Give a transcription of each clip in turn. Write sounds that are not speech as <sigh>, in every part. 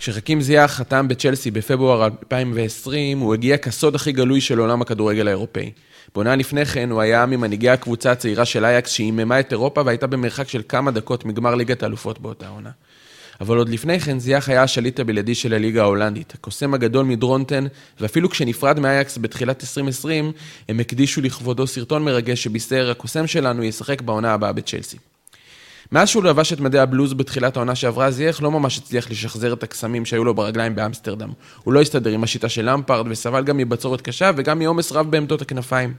כשחכים זיאח חתם בצ'לסי בפברואר 2020, הוא הגיע כסוד הכי גלוי של עולם הכדורגל האירופאי. בעונה לפני כן הוא היה ממנהיגי הקבוצה הצעירה של אייקס שהיממה את אירופה והייתה במרחק של כמה דקות מגמר ליגת האלופות באותה עונה. אבל עוד לפני כן זיאח היה השליט הבלעדי של הליגה ההולנדית, הקוסם הגדול מדרונטן, ואפילו כשנפרד מאייקס בתחילת 2020, הם הקדישו לכבודו סרטון מרגש שבישר, הקוסם שלנו ישחק בעונה הבאה בצ'לסי. מאז שהוא לבש את מדי הבלוז בתחילת העונה שעברה, זייח לא ממש הצליח לשחזר את הקסמים שהיו לו ברגליים באמסטרדם. הוא לא הסתדר עם השיטה של למפארד, וסבל גם מבצורת קשה וגם מעומס רב בעמדות הכנפיים.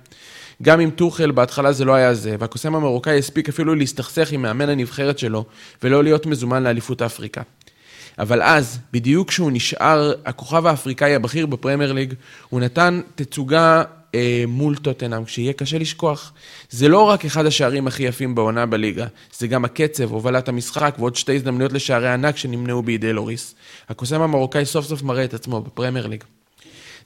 גם עם טוחל, בהתחלה זה לא היה זה, והקוסם המרוקאי הספיק אפילו להסתכסך עם מאמן הנבחרת שלו, ולא להיות מזומן לאליפות אפריקה. אבל אז, בדיוק כשהוא נשאר הכוכב האפריקאי הבכיר בפרמייר ליג, הוא נתן תצוגה אה, מול טוטנאם, שיהיה קשה לשכוח. זה לא רק אחד השערים הכי יפים בעונה בליגה, זה גם הקצב, הובלת המשחק ועוד שתי הזדמנויות לשערי ענק שנמנעו בידי לוריס. הקוסם המרוקאי סוף סוף מראה את עצמו בפרמייר ליג.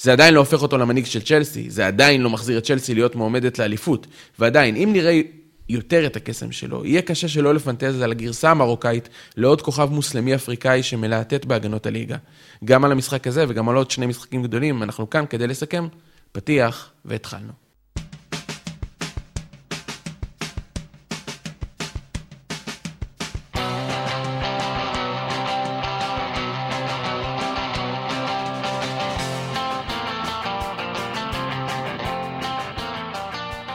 זה עדיין לא הופך אותו למנהיג של צ'לסי, זה עדיין לא מחזיר את צ'לסי להיות מועמדת לאליפות. ועדיין, אם נראה יותר את הקסם שלו, יהיה קשה שלא לפנטז על הגרסה המרוקאית לעוד כוכב מוסלמי אפריקאי שמלהטט בהגנות הליגה. גם על המשחק הזה וגם על עוד שני משחקים גדולים, אנחנו כאן כדי לסכם. פתיח, והתחלנו.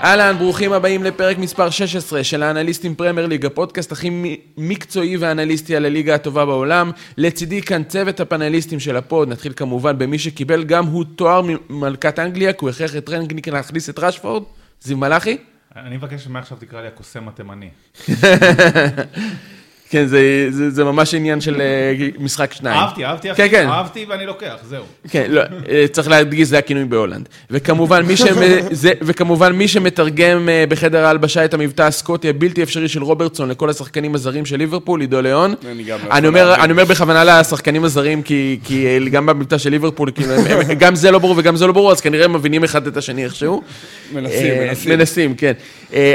אהלן, ברוכים הבאים לפרק מספר 16 של האנליסטים פרמייר ליג, הפודקאסט הכי מקצועי ואנליסטי על הליגה הטובה בעולם. לצידי כאן צוות הפאנליסטים של ה pod, נתחיל כמובן במי שקיבל גם הוא תואר ממלכת אנגליה, כי הוא הכרח את רנגניק להכניס את רשפורד, זיו מלאכי. אני מבקש שמעכשיו תקרא לי הקוסם התימני. <laughs> כן, זה, זה, זה ממש עניין של אה, משחק שניים. אהבתי, אהבתי, כן, כן. אהבתי ואני לוקח, זהו. כן, לא, אה, צריך להדגיש, זה הכינוי בהולנד. וכמובן מי, שמ, <laughs> זה, וכמובן, מי שמתרגם אה, בחדר ההלבשה את המבטא הסקוטי הבלתי אפשרי של רוברטסון לכל השחקנים הזרים של ליברפול, עידו ליאון. אני גם אני אומר, אני אומר בכוונה לשחקנים הזרים, כי, כי גם במבטא של ליברפול, כי הם, הם, גם זה לא ברור וגם זה לא ברור, אז כנראה הם מבינים אחד את השני איכשהו. מנסים, מנסים. מנסים, כן.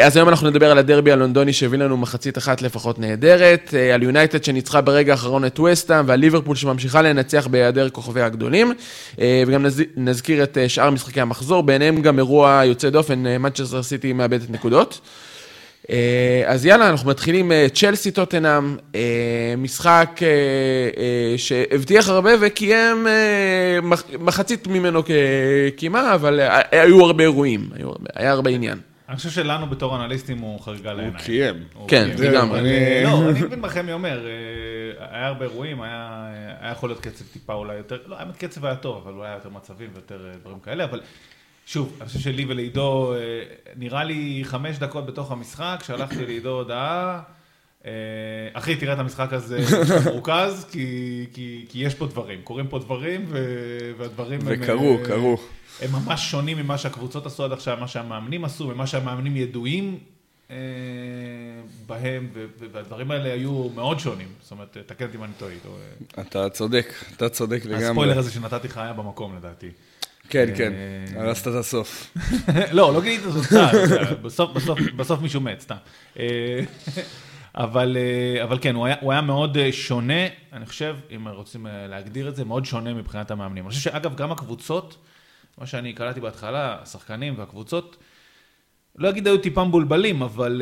אז היום אנחנו נדבר על הדרבי הלונדוני שהביא לנו מחצית אחת לפחות נהדרת. אה, על יונייטד שניצחה ברגע האחרון את וסטאם, ועל ליברפול שממשיכה לנצח בהיעדר כוכבי הגדולים. אה, וגם נזכיר את אה, שאר משחקי המחזור, ביניהם גם אירוע יוצא דופן, מנצ'סטר סיטי מאבדת נקודות. אז יאללה, אנחנו מתחילים צ'לסי טוטנאם, משחק שהבטיח הרבה וקיים מחצית ממנו כמעט, אבל היו הרבה אירועים, היה הרבה עניין. אני חושב שלנו בתור אנליסטים הוא חריגה לעיניים. הוא קיים. כן, לגמרי. לא, אני מבין מה חמי אומר, אה, היה הרבה אירועים, היה יכול להיות קצב טיפה אולי יותר, לא, האמת קצב היה טוב, אבל אולי היה יותר מצבים ויותר אה, דברים כאלה, אבל שוב, אני חושב שלי ולעידו, אה, נראה לי חמש דקות בתוך המשחק, שלחתי <coughs> לעידו הודעה, אחי, תראה את המשחק הזה מרוכז, כי יש פה דברים, קורים פה דברים, והדברים הם... וקרו, קרו. הם ממש שונים ממה שהקבוצות עשו עד עכשיו, מה שהמאמנים עשו, ומה שהמאמנים ידועים אה, בהם, והדברים האלה היו מאוד שונים. זאת אומרת, תקן אותי אם אני טועה. אה. אתה צודק, אתה צודק לגמרי. הספוילר הזה שנתתי לך היה במקום לדעתי. כן, כן, אה, הרסת את הסוף. <laughs> לא, לא גילית את זה, בסוף מישהו מת, סתם. <laughs> אבל, אבל כן, הוא היה, הוא היה מאוד שונה, אני חושב, אם רוצים להגדיר את זה, מאוד שונה מבחינת המאמנים. אני חושב שאגב, גם הקבוצות, מה שאני קלטתי בהתחלה, השחקנים והקבוצות, לא אגיד היו טיפה מבולבלים, אבל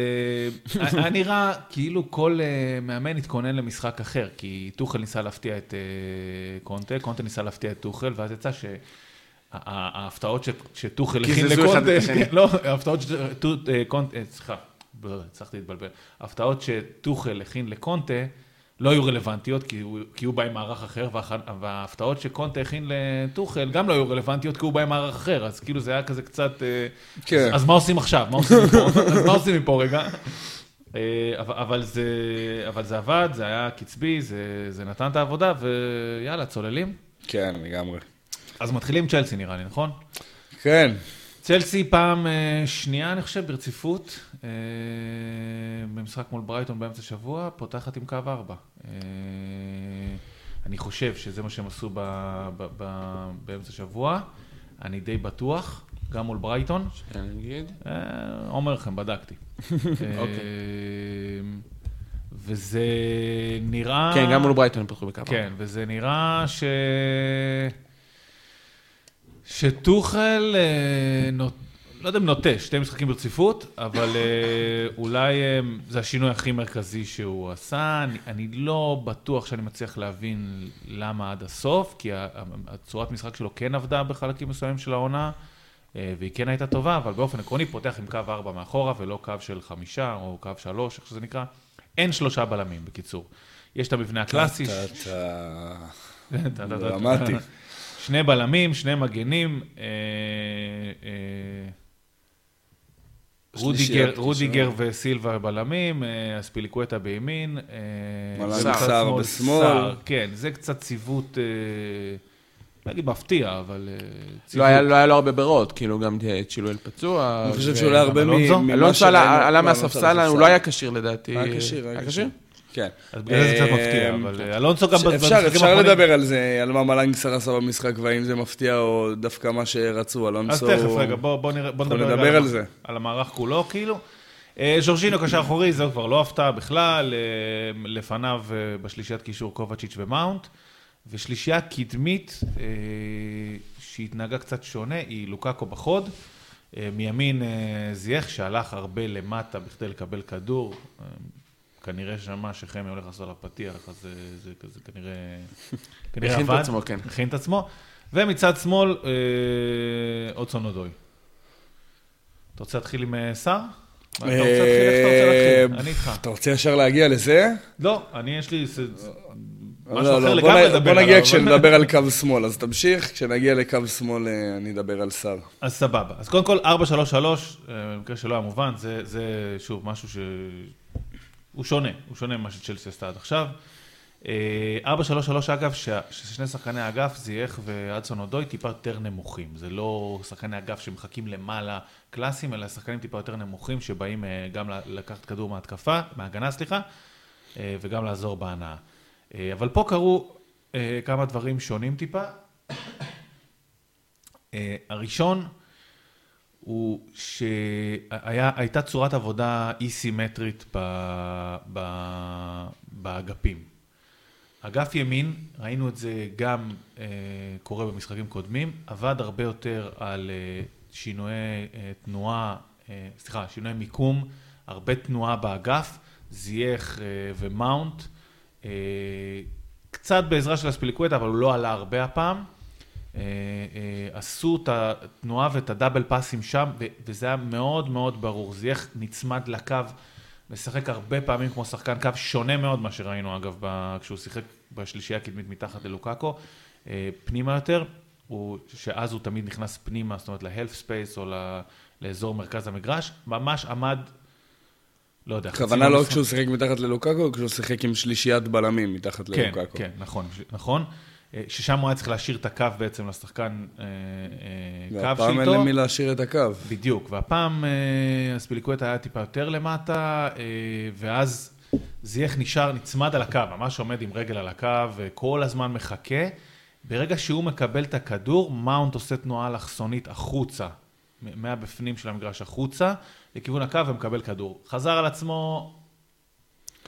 <laughs> היה נראה כאילו כל uh, מאמן התכונן למשחק אחר, כי טוחל ניסה להפתיע את uh, קונטה, קונטה ניסה להפתיע את טוחל, ואז יצא שההפתעות שטוחל הכין לקונטה, <laughs> לא, ההפתעות שקונטה, סליחה, הצלחתי להתבלבל, ההפתעות שטוחל הכין לקונטה, לא היו רלוונטיות, כי הוא, כי הוא בא עם מערך אחר, וההפתעות שקונטה הכין לטוחל גם לא היו רלוונטיות, כי הוא בא עם מערך אחר, אז כאילו זה היה כזה קצת... אה, כן. אז, אז מה עושים עכשיו? מה עושים מפה? <laughs> אז מה עושים מפה רגע? אה, אבל, אבל, זה, אבל זה עבד, זה היה קצבי, זה, זה נתן את העבודה, ויאללה, צוללים. כן, לגמרי. אז מתחילים צ'לסי נראה לי, נכון? כן. צלסי פעם אה, שנייה, אני חושב, ברציפות, אה, במשחק מול ברייטון באמצע שבוע, פותחת עם קו ארבע. אה, אני חושב שזה מה שהם עשו ב, ב, ב, באמצע שבוע, אני די בטוח, גם מול ברייטון. שאני אגיד? אומר לכם, בדקתי. <laughs> אוקיי. וזה נראה... כן, גם מול ברייטון הם פתחו בקו. כן, וזה נראה ש... שטוחל, אה, נות... לא יודע אם נוטה, שתי משחקים ברציפות, אבל אה, אולי אה, זה השינוי הכי מרכזי שהוא עשה. אני, אני לא בטוח שאני מצליח להבין למה עד הסוף, כי הצורת משחק שלו כן עבדה בחלקים מסוימים של העונה, אה, והיא כן הייתה טובה, אבל באופן עקרוני פותח עם קו 4 מאחורה ולא קו של חמישה או קו 3, איך שזה נקרא. אין שלושה בלמים, בקיצור. יש את המבנה הקלאסי. טה-טה-טה. <laughs> דרמטי. שני בלמים, שני מגנים. אה, אה, רודיגר. וסילבה בלמים, אה, אספיליקווטה בימין. סער שמאל, בשמאל. סער, כן, זה קצת ציוות, לא אגיד מפתיע, אבל ציוות. לא היה לא היה לו הרבה ברירות, כאילו גם צ'ילואל פצוע. אני חושב ו- שאולי הרבה? מ- אלונסו עלה עלה לא, מהספסל, הוא לא היה כשיר לדעתי. היה כשיר, היה כשיר. כן. אז בגלל זה קצת מפתיע, אה, אבל אה, אלונסו גם אפשר, במשחקים אפשר האחרונים- לדבר על זה, על מה מלנגסר עשה במשחק, והאם זה מפתיע או דווקא מה שרצו, אז אלונסו... תכף, רגע, בוא, בוא, נראה, בוא אנחנו נדבר, על זה. על המערך כולו, כאילו. אה, ז'ורג'ינו קשר אחורי, זהו כבר לא הפתעה בכלל, אה, לפניו אה, בשלישיית קישור קובצ'יץ' ומאונט, ושלישייה קדמית שהתנהגה קצת שונה, היא לוקאקו בחוד, מימין זייח שהלך הרבה למטה בכדי לקבל כדור, כנראה שמע שחמי הולך לעשות עליו פתיח, אז זה, זה, זה כנראה... <laughs> כנראה הכין את. עצמו, כן. הכין את עצמו. ומצד שמאל, אה, אוצון אודוי. אתה רוצה להתחיל עם אה, סער? אתה רוצה להתחיל? איך אתה רוצה להתחיל? אני איתך. אה, אתה רוצה ישר להגיע לזה? לא, אני יש לי ס- משהו לא, אחר לא, בוא לגמרי לדבר בוא עליו. נגיע אבל- כשנדבר על קו שמאל, אז תמשיך, כשנגיע לקו שמאל אה, אני אדבר על שר. אז סבבה. אז קודם כל, 433, אה, במקרה שלא היה מובן, זה, זה שוב משהו ש... הוא שונה, הוא שונה ממה שצ'לסי עשתה עד עכשיו. אה, 433 אגב, שה- ששני שחקני האגף, זייח ואדסון אודוי, טיפה יותר נמוכים. זה לא שחקני אגף שמחכים למעלה קלאסיים, אלא שחקנים טיפה יותר נמוכים, שבאים אה, גם לקחת כדור מההתקפה, מההגנה, סליחה, אה, וגם לעזור בהנאה. אה, אבל פה קרו אה, כמה דברים שונים טיפה. אה, הראשון הוא שהייתה צורת עבודה אי-סימטרית ב, ב, באגפים. אגף ימין, ראינו את זה גם אה, קורה במשחקים קודמים, עבד הרבה יותר על אה, שינויי אה, תנועה, אה, סליחה, שינויי מיקום, הרבה תנועה באגף, זייח אה, ומאונט, אה, קצת בעזרה של אספיליקווטה, אבל הוא לא עלה הרבה הפעם. אה, אה, עשו את התנועה ואת הדאבל פאסים שם, וזה היה מאוד מאוד ברור. זייח נצמד לקו, משחק הרבה פעמים כמו שחקן קו, שונה מאוד מה שראינו אגב, ב- כשהוא שיחק בשלישייה הקדמית מתחת ללוקאקו, אה, פנימה יותר, הוא, שאז הוא תמיד נכנס פנימה, זאת אומרת ל half space או ל- לאזור מרכז המגרש, ממש עמד, לא יודע, הכוונה לא. כשהוא שיחק מתחת ללוקקו, כשהוא שיחק עם שלישיית בלמים מתחת כן, ללוקקו. כן, נכון, נכון. אה, ששם הוא היה צריך להשאיר את הקו בעצם לשחקן אה, אה, קו והפעם אין שאיתו. למי להשאיר את הקו. בדיוק, והפעם אספיליקווטה היה טיפה יותר למטה, ואז זייח נשאר, נצמד על הקו, ממש עומד עם רגל על הקו, וכל הזמן מחכה. ברגע שהוא מקבל את הכדור, מאונט עושה תנועה אלכסונית החוצה, מהבפנים של המגרש החוצה, לכיוון הקו ומקבל כדור. חזר על עצמו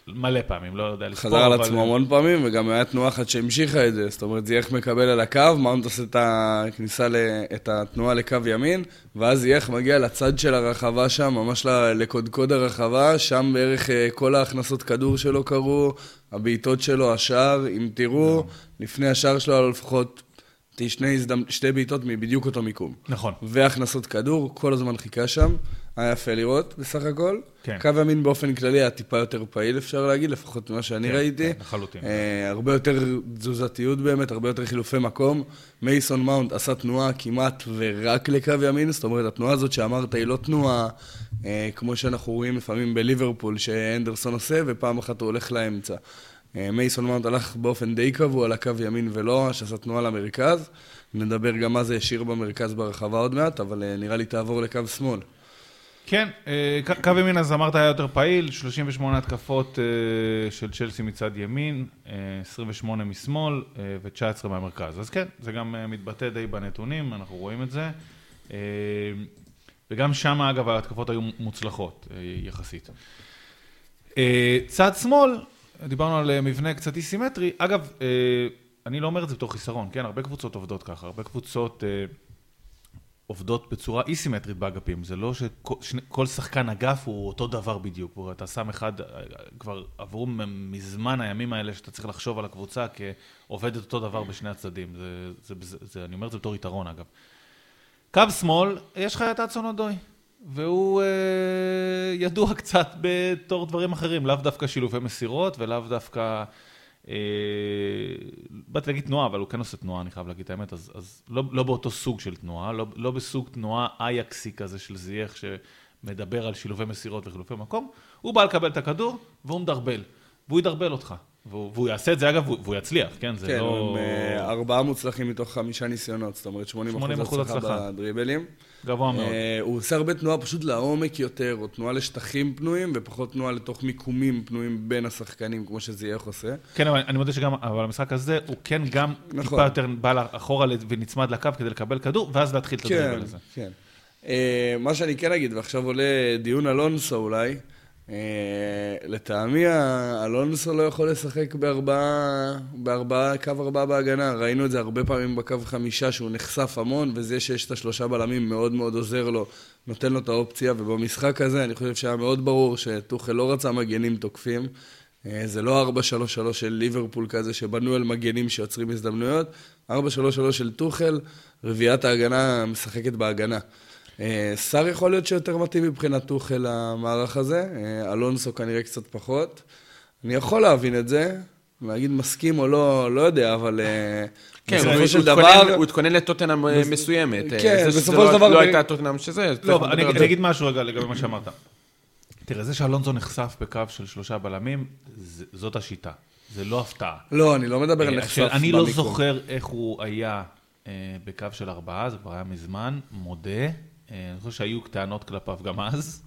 מלא פעמים, לא יודע לספור, חזר על אבל- עצמו המון פעמים, וגם היה תנועה אחת שהמשיכה את זה. זאת אומרת, זייח מקבל על הקו, מאונט עושה את הכניסה, ל- את התנועה לקו ימין, ואז זייח מגיע לצד של הרחבה שם, ממש לקודקוד הרחבה, שם בערך אה, כל ההכנסות כדור שלו קרו, הבעיטות שלו, השער, אם תראו, לפני השער שלו היה לפחות. שתי בעיטות מבדיוק אותו מיקום. נכון. והכנסות כדור, כל הזמן חיכה שם, היה יפה לראות בסך הכל. כן. קו ימין באופן כללי היה טיפה יותר פעיל, אפשר להגיד, לפחות ממה שאני כן, ראיתי. כן, לחלוטין. אה, הרבה יותר תזוזתיות באמת, הרבה יותר חילופי מקום. מייסון מאונט עשה תנועה כמעט ורק לקו ימין, זאת אומרת, התנועה הזאת שאמרת היא לא תנועה אה, כמו שאנחנו רואים לפעמים בליברפול, שאנדרסון עושה, ופעם אחת הוא הולך לאמצע. אה, מייסון מאונט הלך באופן די קבוע לקו ימין ולא, שעשה תנועה למרכז. נדבר גם מה זה השאיר במרכז ברחבה עוד מעט, אבל אה, נראה לי תעבור לקו שמאל. כן, אה, קו ימין, אז אמרת, היה יותר פעיל, 38 התקפות אה, של צ'לסי מצד ימין, אה, 28 משמאל אה, ו-19 מהמרכז. אז כן, זה גם מתבטא די בנתונים, אנחנו רואים את זה. וגם שם, אגב, ההתקפות היו מוצלחות, יחסית. צד שמאל, דיברנו על מבנה קצת אי-סימטרי. אגב, אני לא אומר את זה בתור חיסרון, כן? הרבה קבוצות עובדות ככה, הרבה קבוצות עובדות בצורה אי-סימטרית באגפים. זה לא שכל שחקן אגף הוא אותו דבר בדיוק. אתה שם אחד, כבר עברו מזמן הימים האלה שאתה צריך לחשוב על הקבוצה כעובדת אותו דבר בשני הצדדים. זה, זה, זה, זה, אני אומר את זה בתור יתרון, אגב. קו שמאל, יש לך את אצון אודוי. והוא אה, ידוע קצת בתור דברים אחרים, לאו דווקא שילובי מסירות ולאו דווקא... אה, באתי להגיד תנועה, אבל הוא כן עושה תנועה, אני חייב להגיד את האמת, אז, אז לא, לא באותו סוג של תנועה, לא, לא בסוג תנועה אייקסי כזה של זייח שמדבר על שילובי מסירות וחילופי מקום, הוא בא לקבל את הכדור והוא מדרבל, והוא ידרבל אותך. והוא, והוא יעשה את זה, אגב, והוא יצליח, כן? זה כן, לא... כן, הם ארבעה מוצלחים מתוך חמישה ניסיונות, זאת אומרת 80 אחוז הצלחה בדריבלים. גבוה מאוד. אה, הוא עושה הרבה תנועה פשוט לעומק יותר, או תנועה לשטחים פנויים, ופחות תנועה לתוך מיקומים פנויים בין השחקנים, כמו שזייח עושה. כן, אבל אני מודה שגם, אבל המשחק הזה, הוא כן גם נכון. טיפה יותר בא אחורה ונצמד לקו כדי לקבל כדור, ואז להתחיל את הדריבל הזה. כן, כן. אה, מה שאני כן אגיד, ועכשיו עולה דיון אלונסו אולי, אה, לטעמי, אלונסו לא יכול לשחק בארבעה, בארבעה, קו ארבעה בהגנה. ראינו את זה הרבה פעמים בקו חמישה, שהוא נחשף המון, וזה שיש את השלושה בלמים מאוד מאוד עוזר לו, נותן לו את האופציה, ובמשחק הזה אני חושב שהיה מאוד ברור שטוחל לא רצה מגנים תוקפים. אה, זה לא 4-3-3 של ליברפול כזה, שבנו על מגנים שיוצרים הזדמנויות. 4-3-3 של טוחל, רביעיית ההגנה משחקת בהגנה. שר יכול להיות שיותר מתאים מבחינת טוחל למערך הזה, אה, אלונסו כנראה קצת פחות. אני יכול להבין את זה, להגיד מסכים או לא, לא יודע, אבל אה, כן, בסופו של דבר... הוא התכונן לטוטנאם אה, מסוימת. כן, בסופו של דבר... לא הייתה טוטנאם שזה... לא, אני אגיד משהו רגע לגבי מה שאמרת. תראה, זה שאלונזו נחשף בקו של שלושה בלמים, זאת השיטה. זה לא הפתעה. לא, אני לא מדבר על נחשף במיקום. אני לא זוכר איך הוא היה בקו של ארבעה, זה כבר היה מזמן, מודה. אה, אני חושב שהיו טענות כלפיו גם אז.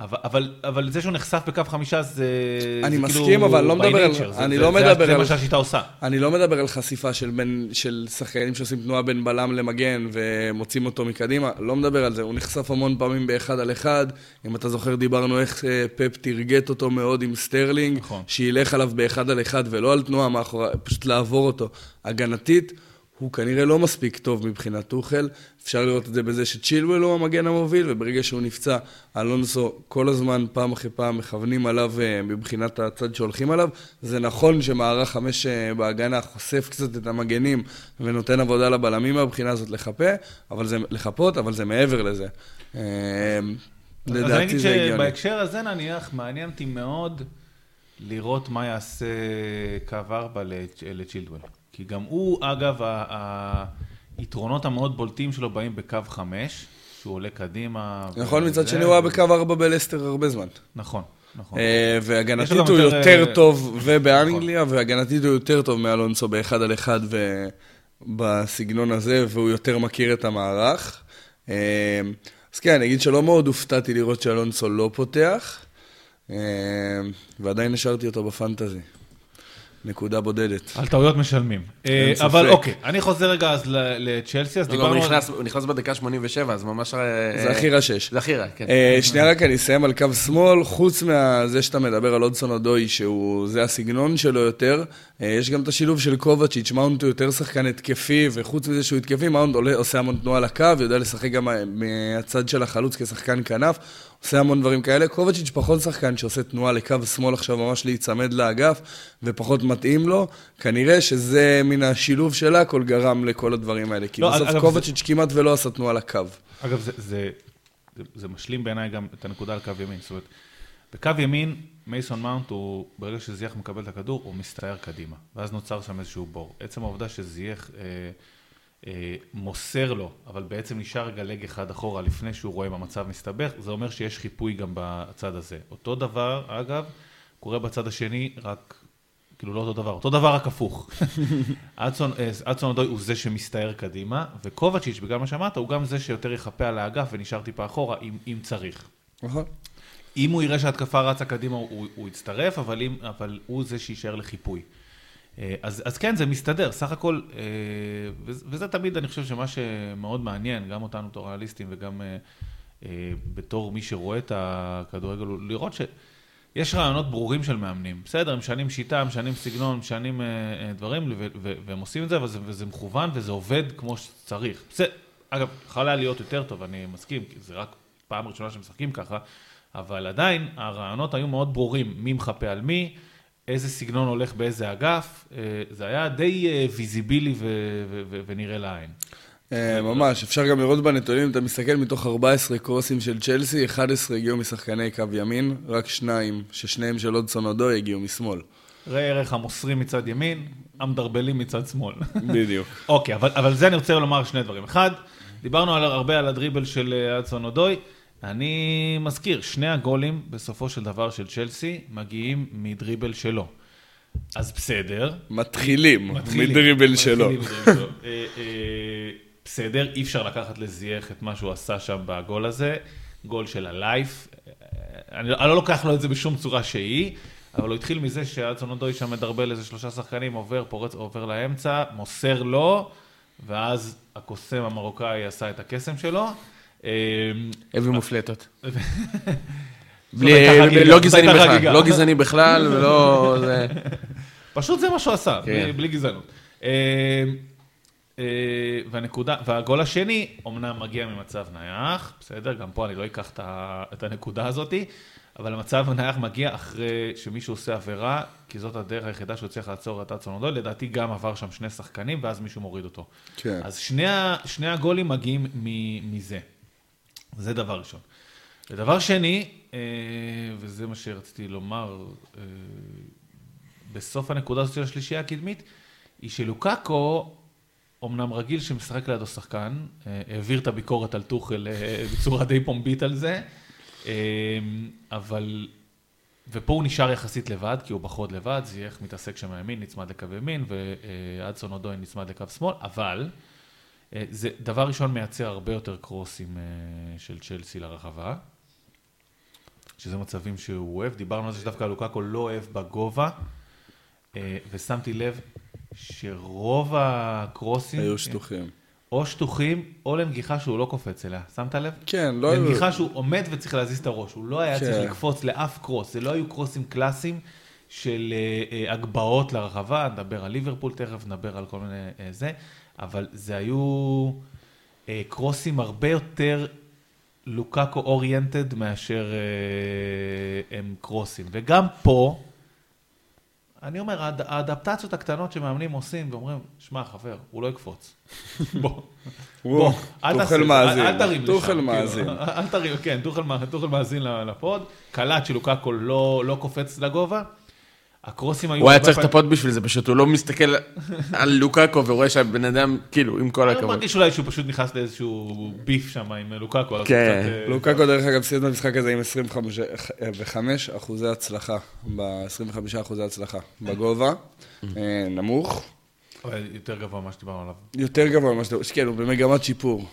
אבל, אבל, אבל זה שהוא נחשף בקו חמישה זה, אני זה מסכים, כאילו אבל לא מדבר על... זה, אני זה, לא זה, מדבר זה על... מה שהשיטה עושה. אני לא מדבר על חשיפה של, בין, של שחקנים שעושים תנועה בין בלם למגן ומוצאים אותו מקדימה, לא מדבר על זה. הוא נחשף המון פעמים באחד על אחד. אם אתה זוכר, דיברנו איך אה, פפ תרגט אותו מאוד עם סטרלינג, נכון. שילך עליו באחד על אחד ולא על תנועה מאחורי, פשוט לעבור אותו הגנתית. הוא כנראה לא מספיק טוב מבחינת טוחל. אפשר לראות את זה בזה שצ'ילואל הוא המגן המוביל, וברגע שהוא נפצע, אלונסו כל הזמן, פעם אחרי פעם, מכוונים עליו אה, מבחינת הצד שהולכים עליו. זה נכון שמערך חמש אה, בהגנה חושף קצת את המגנים ונותן עבודה לבלמים מהבחינה הזאת לחפה, אבל זה, לחפות, אבל זה מעבר לזה. אה, לדעתי זה הגיוני. אז אני אגיד שבהקשר הזה נניח, מעניין אותי מאוד לראות מה יעשה קו ארבע לצ'ילדוול. כי גם הוא, אגב, היתרונות המאוד בולטים שלו באים בקו חמש, שהוא עולה קדימה. נכון, מצד שני הוא היה בקו ארבע בלסטר הרבה זמן. נכון. נכון. אה, והגנתית הוא יותר אה, טוב, ובאנגליה, נכון. והגנתית הוא יותר טוב מאלונסו באחד על אחד ובסגנון הזה, והוא יותר מכיר את המערך. אה, אז כן, אני אגיד שלא מאוד הופתעתי לראות שאלונסו לא פותח, ועדיין השארתי אותו בפנטזי. נקודה בודדת. על טעויות משלמים. אה, אבל אוקיי, אני חוזר רגע אז לצ'לסי, אז לא, לא, דיברנו... הוא נכנס בדקה 87, אז ממש... אה, זה הכי רע שיש. זה הכי רע, כן. אה, שנייה רק אני אסיים על קו שמאל, חוץ מזה שאתה מדבר על אודסון אדוי, שזה הסגנון שלו יותר, יש גם את השילוב של קובצ'יץ', מאונט הוא יותר שחקן התקפי, וחוץ מזה שהוא התקפי, מאונט עושה המון תנועה לקו, יודע לשחק גם מהצד של החלוץ כשחקן כנף. עושה המון דברים כאלה. קובצ'יץ' פחות שחקן שעושה תנועה לקו שמאל עכשיו ממש להיצמד לאגף, ופחות מתאים לו. כנראה שזה מן השילוב של הכל גרם לכל הדברים האלה. כי לא, בסוף אגב, קובצ'יץ' זה... כמעט ולא עשה תנועה לקו. אגב, זה, זה, זה, זה משלים בעיניי גם את הנקודה על קו ימין. זאת אומרת, בקו ימין, מייסון מאונט, הוא, ברגע שזייח מקבל את הכדור, הוא מסתער קדימה. ואז נוצר שם איזשהו בור. עצם העובדה שזייח... אה, אה, מוסר לו, אבל בעצם נשאר רגע לג אחד אחורה לפני שהוא רואה אם המצב מסתבך, זה אומר שיש חיפוי גם בצד הזה. אותו דבר, אגב, קורה בצד השני, רק, כאילו לא אותו דבר, אותו דבר רק הפוך. <laughs> אדסון אודוי אה, הוא זה שמסתער קדימה, וקובצ'יץ', בגלל מה שאמרת, הוא גם זה שיותר יחפה על האגף ונשאר טיפה אחורה, אם, אם צריך. נכון. אם הוא יראה שההתקפה רצה קדימה, הוא, הוא יצטרף, אבל, אם, אבל הוא זה שיישאר לחיפוי. אה, אז, אז כן, זה מסתדר, סך הכל, אה, וזה תמיד, אני חושב שמה שמאוד מעניין, גם אותנו בתור ריאליסטים וגם אה, בתור מי שרואה את הכדורגל, לראות ש... יש רעיונות ברורים של מאמנים. בסדר, הם משנים שיטה, משנים סגנון, משנים דברים, והם עושים את זה, וזה, וזה מכוון, וזה עובד כמו שצריך. בסדר, אגב, יכול היה להיות יותר טוב, אני מסכים, כי זה רק פעם ראשונה שהם משחקים ככה, אבל עדיין, הרעיונות היו מאוד ברורים, מי מחפה על מי, איזה סגנון הולך באיזה אגף, אה, זה היה די אה, ויזיבילי ונראה לעין. אה, ממש, אפשר גם לראות בנתונים, אתה מסתכל מתוך 14 קרוסים של צ'לסי, 11 הגיעו משחקני קו ימין, רק שניים, ששניהם של אודסון אודוי הגיעו משמאל. ראה ערך המוסרים מצד ימין, המדרבלים מצד שמאל. בדיוק. <laughs> אוקיי, אבל, אבל זה אני רוצה לומר שני דברים. אחד, דיברנו על, הרבה על הדריבל של אדסון אודוי. אני מזכיר, שני הגולים בסופו של דבר של צ'לסי מגיעים מדריבל שלו. אז בסדר. מתחילים, מתחילים, מדריבל שלו. אה, אה, בסדר, אי אפשר לקחת לזייח את מה שהוא עשה שם בגול הזה. גול של הלייף. אני, אני לא לוקח לו את זה בשום צורה שהיא, אבל הוא התחיל מזה שאדסון אודוי שם מדרבל איזה שלושה שחקנים, עובר, פורץ, עובר לאמצע, מוסר לו, ואז הקוסם המרוקאי עשה את הקסם שלו. אה, הביא מופלטות. <laughs> לא גזעני בכלל. לא גזעני בכלל, ולא... <laughs> זה... פשוט זה מה שהוא עשה, כן. בלי, גזענות. אה, אה, והנקודה, והגול השני, אמנם מגיע ממצב נייח, בסדר, גם פה אני לא אקח את הנקודה הזאתי, אבל המצב נייח מגיע אחרי שמישהו עושה עבירה, כי זאת הדרך היחידה שהוא צריך לעצור את אדסון אודוי, לדעתי גם עבר שם שני שחקנים, ואז מישהו מוריד אותו. כן. אז שני, שני הגולים מגיעים מ- מזה. זה דבר ראשון. ודבר שני, אה, וזה מה שרציתי לומר, אה, בסוף הנקודה הזאת של השלישייה הקדמית, היא שלוקאקו, אמנם רגיל שמשחק לידו שחקן, אה, העביר את הביקורת על טוחל בצורה די פומבית על זה, אבל... ופה הוא נשאר יחסית לבד, כי הוא בחוד לבד, זייח מתעסק שם ימין, נצמד לקו ימין, ואדסון אודוין נצמד לקו שמאל, אבל זה דבר ראשון מייצר הרבה יותר קרוסים אה, של צ'לסי לרחבה, שזה מצבים שהוא אוהב. דיברנו על זה שדווקא לוקאקו לא אוהב בגובה, אה, ושמתי לב שרוב הקרוסים... היו שטוחים. או שטוחים, או לנגיחה שהוא לא קופץ אליה. שמת לב? כן, לא היו... לנגיחה שהוא עומד וצריך להזיז את הראש. הוא לא היה כן. צריך לקפוץ לאף קרוס. זה לא היו קרוסים קלאסיים של אה, אה, הגבהות לרחבה. נדבר על ליברפול תכף, נדבר על כל מיני אה, זה. אבל זה היו אה, קרוסים הרבה יותר לוקאקו אוריינטד מאשר אה, הם קרוסים. וגם פה, אני אומר, האד- האדפטציות הקטנות שמאמנים עושים ואומרים, שמע, חבר, הוא לא יקפוץ. <laughs> בוא. בוא, אל תעשה מאזין. אל תרים לשם. טוחל כאילו, מאזין. <laughs> אל תרים, כן, מא- טוחל מאזין לפוד. קלט שלוקאקו לא לא קופץ לגובה. הקרוסים היו... הוא היה צריך לטפות בשביל זה, פשוט הוא לא מסתכל על לוקאקו ורואה שהבן אדם, כאילו, עם כל אני הכבוד. מרגיש אולי שהוא פשוט נכנס לאיזשהו ביף שם עם לוקאקו. אז הוא כן. אה, לוקאקו, דרך אגב, סיים את המשחק הזה עם 25 אחוזי הצלחה, ב-25 אחוזי הצלחה בגובה, אה, נמוך, אבל יותר גבוה ממה שדיברנו עליו. יותר גבוה ממה שאתה... כן, הוא במגמת שיפור.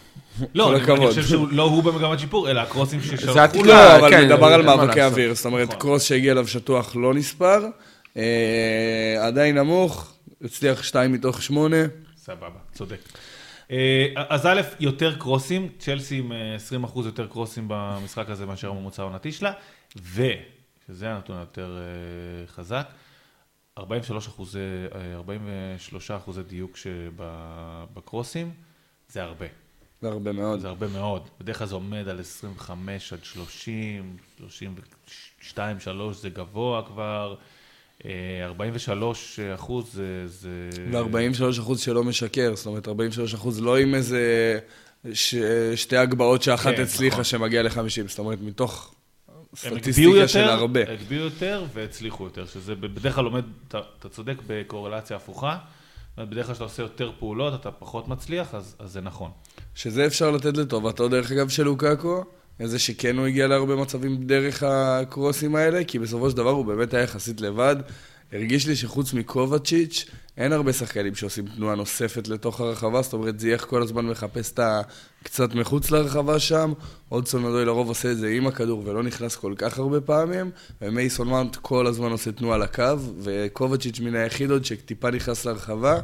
לא, אני- אני. חושב שהוא לא הוא במגמת שיפור, אלא הקרוסים ששלחו. לו. לא, אבל כן, מדבר על אין מה מאבקי. אוויר, זאת אומרת, נכון. קרוס שהגיע אליו שטוח לא נספר, אה, עדיין נמוך, הצליח 2 מתוך 8, סבבה, צודק. אה, אז א', יותר קרוסים, צ'לסי עם אה, 20% יותר קרוסים במשחק הזה מאשר הממוצע העונתי שלה, ושזה הנתון היותר אה, חזק, 43 אחוזי, אה, 43 אחוזי דיוק שבקרוסים, זה הרבה. זה הרבה מאוד. זה הרבה מאוד. בדרך כלל זה עומד על 25 עד 30, 32, 3 זה גבוה כבר, אה, 43 אחוז זה... זה... ו-43 אחוז שלא משקר, זאת אומרת, 43 אחוז לא עם איזה ש... שתי הגבהות שאחת כן, הצליחה נכון. שמגיע ל-50, זאת אומרת, מתוך הם סטטיסטיקה של הרבה. הגביהו יותר והצליחו יותר, שזה בדרך כלל עומד, אתה, אתה צודק בקורלציה הפוכה, בדרך כלל כשאתה עושה יותר פעולות, אתה פחות מצליח, אז, אז זה נכון. שזה אפשר לתת לטובתו, דרך אגב, של לוקאקו, איזה שכן הוא הגיע להרבה מצבים דרך הקרוסים האלה, כי בסופו של דבר הוא באמת היה יחסית לבד. הרגיש לי שחוץ מקובצ'יץ', אין הרבה שחקנים שעושים תנועה נוספת לתוך הרחבה, זאת אומרת, זייח כל הזמן מחפש את ה... קצת מחוץ לרחבה שם, אודסון אדוי לרוב עושה את זה עם הכדור ולא נכנס כל כך הרבה פעמים, ומייסון מאונט כל הזמן עושה תנועה לקו, וקובצ'יץ' מן היחיד עוד שטיפה נכנס לרחבה,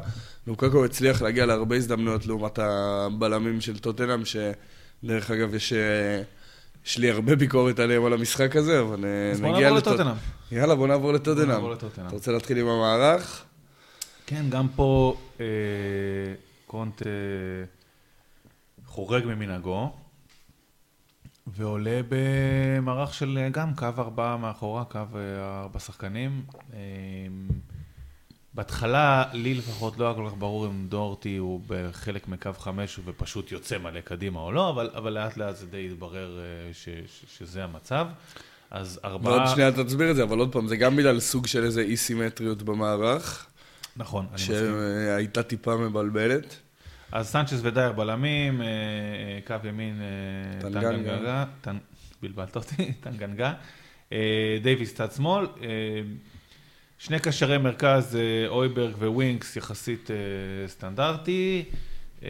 לוקקו הצליח להגיע להרבה הזדמנויות לעומת הבלמים של טוטנאם, שדרך אגב יש אה, יש לי הרבה ביקורת עליהם על המשחק הזה, אבל אה, נגיע לטוטנאם. יאללה, בוא נעבור לטוטנאם. אתה רוצה להתחיל עם המערך? כן, גם פה אה, קונט אה, חורג ממנהגו, ועולה במערך של אה, גם קו ארבעה מאחורה, קו אה, ארבע שחקנים. אה, בהתחלה, לי לפחות לא היה כל כך ברור אם דורטי הוא בחלק מקו חמש ופשוט יוצא מלא קדימה או לא, אבל, אבל לאט לאט זה די התברר אה, ש, ש, שזה המצב. אז ארבעה... ועוד שנייה תסביר את זה, אבל עוד פעם, זה גם בגלל סוג של איזה אי-סימטריות במערך, נכון, אני מסכים. שהייתה טיפה מבלבלת. אז סנצ'ס ודייר בלמים, אה, אה, קו ימין טנגנגה. טנגנגה, טנ- בלבלת אותי, <laughs> טנגנגה, דייויס צד שמאל, שני קשרי מרכז, אה, הויברג וווינקס יחסית אה, סטנדרטי, אה,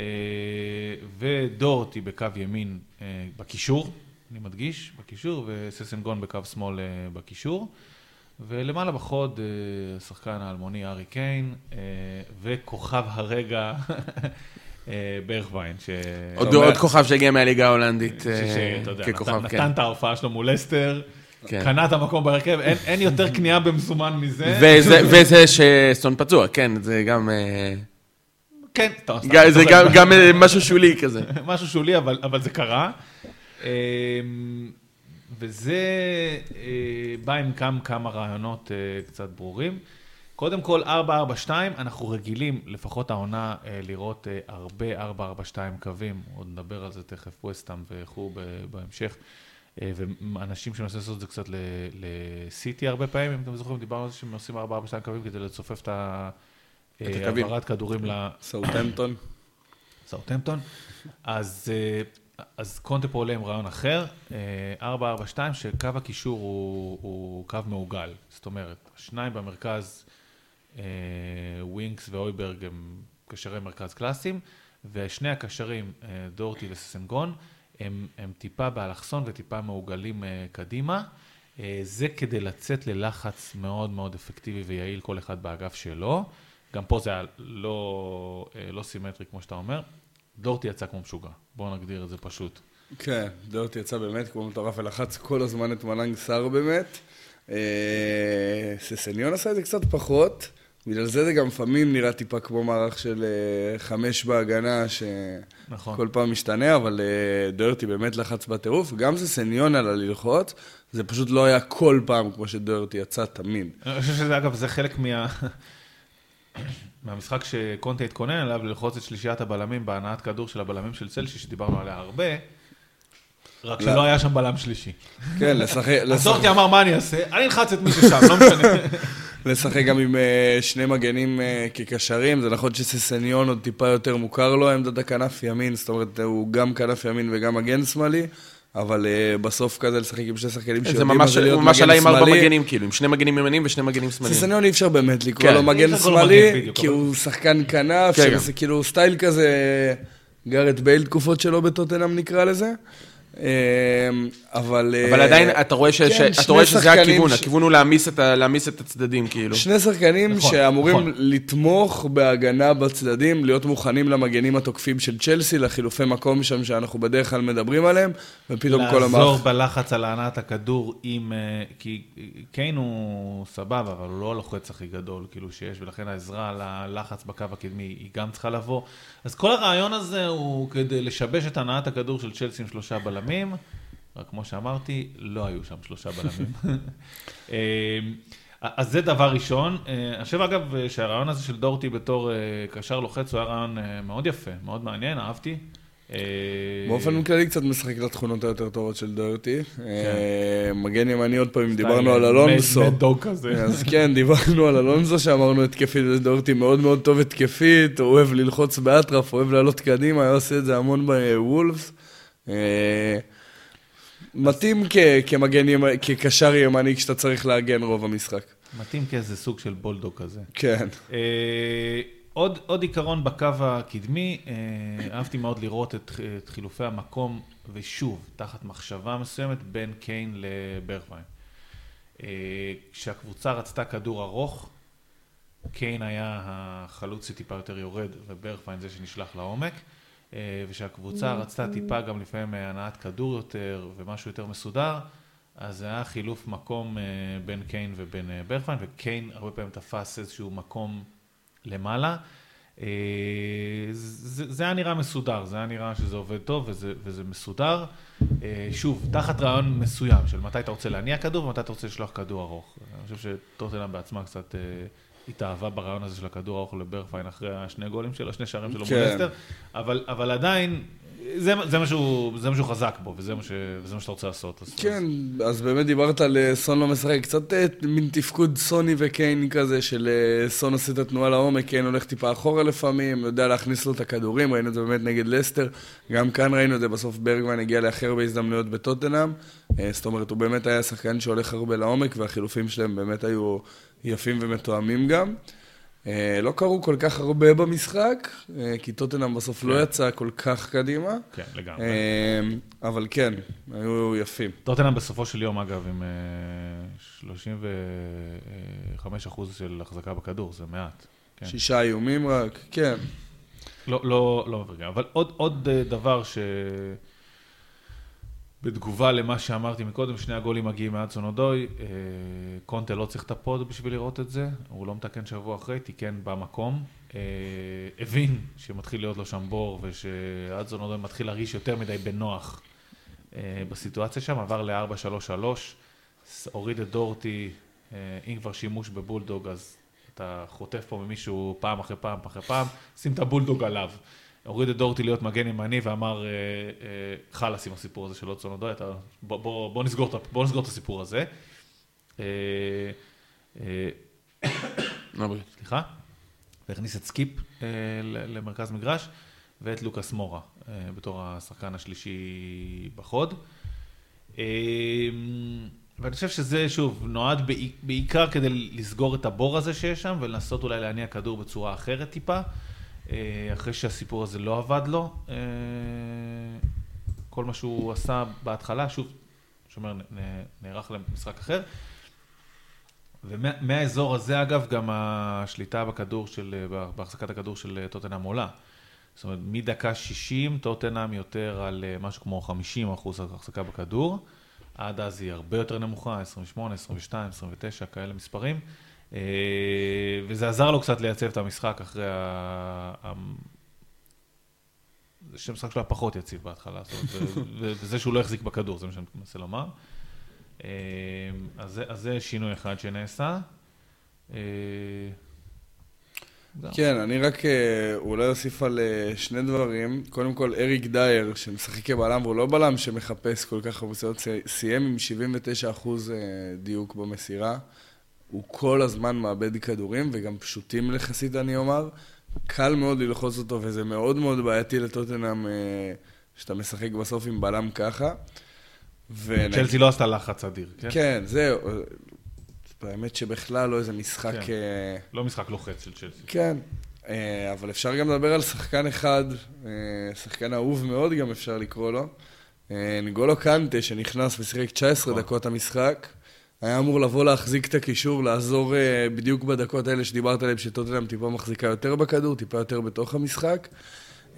ודורטי בקו ימין בקישור, אני מדגיש, בקישור, וססנגון בקו שמאל בקישור. ולמעלה בחוד, השחקן האלמוני ארי קיין, וכוכב הרגע <laughs> ברכווין, ש... עוד אומר- עוד כוכב שהגיע מהליגה ההולנדית ש- אה, שאתה יודע, ככוכב, נתן, כן. נתן את ההופעה שלו מול לסטר, כן. קנה את המקום בהרכב, אין, אין יותר קנייה במזומן מזה. וזה- וזה שסטון פצוע, כן, זה גם... אה, כן, טוב, סתם, זה צוחק. גם- גם אה, משהו שולי כזה. <laughs> משהו שולי, אבל, אבל זה קרה. אמ, וזה אה, בא עם כמה, כמה רעיונות קצת ברורים. קודם כל, 4-4-2, אנחנו רגילים, לפחות העונה, לראות הרבה 4-4-2 קווים, עוד נדבר על זה תכף, ווסטאם וכו' בהמשך. אה, ואנשים שמנסים לעשות את זה קצת לסיטי הרבה פעמים, אם אתם זוכרים, דיברנו על זה שהם עושים 4-4-2 קווים כדי לצופף את אה. העברת כדורים ל... סאוטהמפטון. סאוטהמפטון. אז, אה, אז קונטה פה עולה עם רעיון אחר, אה, 4-4-2, שקו הקישור הוא, הוא קו מעוגל. זאת אומרת, השניים במרכז, ווינקס והויברג הם קשרי מרכז קלאסיים, ושני הקשרים, דורטי וססניון, הם, הם טיפה באלכסון וטיפה מעוגלים אה, קדימה. אה, זה כדי לצאת ללחץ מאוד מאוד אפקטיבי ויעיל, כל אחד באגף שלו. גם פה זה היה לא, אה, לא סימטרי, כמו שאתה אומר. דורטי יצא כמו משוגע, בואו נגדיר את זה פשוט. כן, דורטי יצא באמת כמו מטורף ולחץ כל הזמן את מלנג סער באמת. ססניון עשה את זה קצת פחות, בגלל זה זה גם לפעמים נראה טיפה כמו מערך של אה, חמש בהגנה, נכון. שכל פעם משתנה, אבל אה, דורטי באמת לחץ בטירוף. גם ססניון עלה ללחוץ, זה פשוט לא היה כל פעם כמו שדורטי יצא תמיד. אני חושב שזה, אגב, זה חלק מה... מהמשחק שקונטה התכונן אליו, ללחוץ את שלישיית הבלמים בהנעת כדור של הבלמים של צלשי, שדיברנו עליה הרבה, רק לא. שלא היה שם בלם שלישי. כן, לשחק... <laughs> אז דורטי אמר, מה אני אעשה? אני אלחץ את מי ששם, לא משנה. <laughs> לשחק גם עם אה, שני מגנים אה, כקשרים, זה נכון שססניון עוד טיפה יותר מוכר לו עמדת הכנף ימין, זאת אומרת הוא גם כנף ימין וגם מגן שמאלי, אבל אה, בסוף כזה לשחק עם שני שחקנים זה שיודעים מה זה להיות ממש עלה מגן עם ארבע שמאלי. מגנים, כאילו, עם שני מגנים ימניים ושני מגנים שמאליים. ססניון אי אפשר באמת לקרוא כן. לו מגן שמאלי, מגן, כי הוא שחקן כנף, כן, שזה כאילו סטייל כזה, גארט בייל תקופות שלו בטוטנאם נקרא לזה. אה, אבל... אבל אה, עדיין אתה רואה ש- כן, ש- אתה רואה שזה הכיוון, ש- הכיוון הוא להעמיס את ה- להעמיס את הצדדים, כאילו. שני שחקנים נכון, שאמורים נכון. לתמוך בהגנה בצדדים, להיות מוכנים למגנים התוקפים של צ'לסי, לחילופי מקום שם שאנחנו בדרך כלל מדברים עליהם, ופתאום כל לעזור המערכת... בלחץ על הנעת הכדור עם... אה, כי קיין הוא סבבה, אבל הוא לא הלוחץ הכי גדול, כאילו שיש, ולכן העזרה ללחץ בקו הקדמי היא גם צריכה לבוא. אז כל הרעיון הזה הוא כדי לשבש את הנעת הכדור של צ'לסי עם שלושה בלמים, רק כמו שאמרתי, לא היו שם שלושה בלמים. <laughs> אה, אז זה דבר ראשון. אה, אני חושב אגב שהרעיון הזה של דורטי בתור אה, קשר לוחץ הוא היה רעיון אה, מאוד יפה, מאוד מעניין, אהבתי. אה, באופן כללי קצת משחק לתכונות היותר טובות של דורטי. כן. מגן ימני עוד פעם, דיברנו על כזה. <laughs> אז כן, דיברנו על אלונסו שאמרנו התקפית, ודורטי מאוד מאוד טוב התקפית, הוא אוהב ללחוץ באטרף, אוהב לעלות קדימה, היה עושה את זה המון בוולפס. אה, מתאים כ- כמגן ימני, כקשר ימני כשאתה צריך להגן רוב המשחק. מתאים כאיזה סוג של בולדוג כזה. כן. אה, עוד, עוד עיקרון בקו הקדמי, אה, אהבתי מאוד לראות את, את חילופי המקום, ושוב, תחת מחשבה מסוימת, בין קיין לברכווין. אה, כשהקבוצה רצתה כדור ארוך, קיין היה החלוץ שטיפה יותר יורד, וברכווין זה שנשלח לעומק. אה, ושהקבוצה רצתה טיפה גם לפעמים הנעת כדור יותר ומשהו יותר מסודר, אז זה היה חילוף מקום בין קיין ובין ברפיין, וקיין הרבה פעמים תפס איזשהו מקום למעלה. זה, זה היה נראה מסודר, זה היה נראה שזה עובד טוב וזה, וזה מסודר. שוב, תחת רעיון מסוים של מתי אתה רוצה להניע כדור ומתי אתה רוצה לשלוח כדור ארוך. אני חושב שטוטנאם בעצמה קצת התאהבה ברעיון הזה של הכדור הארוך לברפיין אחרי השני גולים שלו, שני שערים שלו כן. מול אסטר, אבל, אבל עדיין, זה, זה, מה שהוא, זה חזק בו, וזה מה, ש, וזה מה שאתה רוצה לעשות. אז, כן, אז באמת דיברת על אה, סון לא משחק, קצת אה, מין תפקוד סוני וקיין כזה, של אה, סון עושה את התנועה לעומק, קיין הולך טיפה אחורה לפעמים, יודע להכניס לו את הכדורים, ראינו את זה באמת נגד לסטר, גם כאן ראינו את זה, בסוף ברגמן הגיע להכי הרבה הזדמנויות בטוטנאם, זאת אומרת, הוא באמת היה שחקן שהולך הרבה לעומק, והחילופים שלהם באמת היו יפים ומתואמים גם. אה, לא קרו כל כך הרבה במשחק, אה, כי טוטנאם בסוף כן. לא יצא כל כך קדימה. כן, לגמרי. אה, אבל כן, היו יפים. טוטנאם בסופו של יום, אגב, עם אה, 35 אחוז של החזקה בכדור, זה מעט. כן. שישה איומים רק, כן. לא, לא, לא מפרגן. אבל עוד, עוד דבר ש... בתגובה למה שאמרתי מקודם, שני הגולים מגיעים מאדסון אודוי, אה, קונטה לא צריך את הפוד בשביל לראות את זה, הוא לא מתקן שבוע אחרי, תיקן במקום, אה, הבין שמתחיל להיות לו שם בור ושאדסון אודוי מתחיל להרגיש יותר מדי בנוח אה, בסיטואציה שם, עבר ל-4-3-3, הוריד את דורטי, אה, אם כבר שימוש בבולדוג אז אתה חוטף פה ממישהו פעם אחרי פעם אחרי פעם, שים את הבולדוג עליו. הוריד את דורטי להיות מגן ימני ואמר, אה, אה, חלאס עם הסיפור הזה של עוד סונודוי, אתה, בוא, בוא, בוא, נסגור, את- בוא נסגור את הסיפור הזה. אה. סליחה, והכניס את סקיפ למרכז מגרש, ואת לוקאס מורה בתור השחקן השלישי בחוד. ואני חושב שזה, שוב, נועד בעי- בעיקר כדי לסגור את הבור הזה שיש שם, ולנסות אולי להניע כדור בצורה אחרת טיפה, אחרי שהסיפור הזה לא עבד לו. אה, כל מה שהוא עשה בהתחלה, שוב, שאומר, נערך למשחק אחר. ומהאזור הזה, אגב, גם השליטה בכדור של, בהחזקת הכדור של טוטנאם עולה. זאת אומרת, מדקה 60, טוטנאם יותר על אה, משהו כמו 50 אחוז החזקה בכדור. עד אז היא הרבה יותר נמוכה, 28, 22, 29, כאלה מספרים. אה, וזה עזר לו קצת לייצב את המשחק אחרי ה... זה שהמשחק שלו היה פחות יציב בהתחלה, זאת אומרת, <laughs> וזה שהוא לא החזיק בכדור, זה מה שאני מנסה לומר. אה, אז זה, שינוי אחד שנעשה. אה. כן, אני רק אולי אוסיף על שני דברים. קודם כל, אריק דייר, שמשחק כבלם, והוא לא בלם שמחפש כל כך הרבה סיים עם 79% אה, דיוק במסירה. הוא כל הזמן מאבד כדורים, וגם פשוטים יחסית, אני אומר. קל מאוד ללחוץ אותו, וזה מאוד מאוד בעייתי לטוטנאם, אה, שאתה משחק בסוף עם בלם ככה. צ'לסי לא עשתה לחץ אדיר, כן? כן, זהו. האמת שבכלל לא איזה משחק... כן. אה, לא משחק לוחץ של צ'לסי. כן, אה, אבל אפשר גם לדבר על שחקן אחד, שחקן אהוב מאוד גם אפשר לקרוא לו. נגולו קנטה, שנכנס ושיחק 19 נכון. דקות המשחק, היה אמור לבוא להחזיק את הקישור, לעזור אה, בדיוק בדקות האלה שדיברת עליהן, שטוטנאם טיפה מחזיקה יותר בכדור, טיפה יותר בתוך המשחק.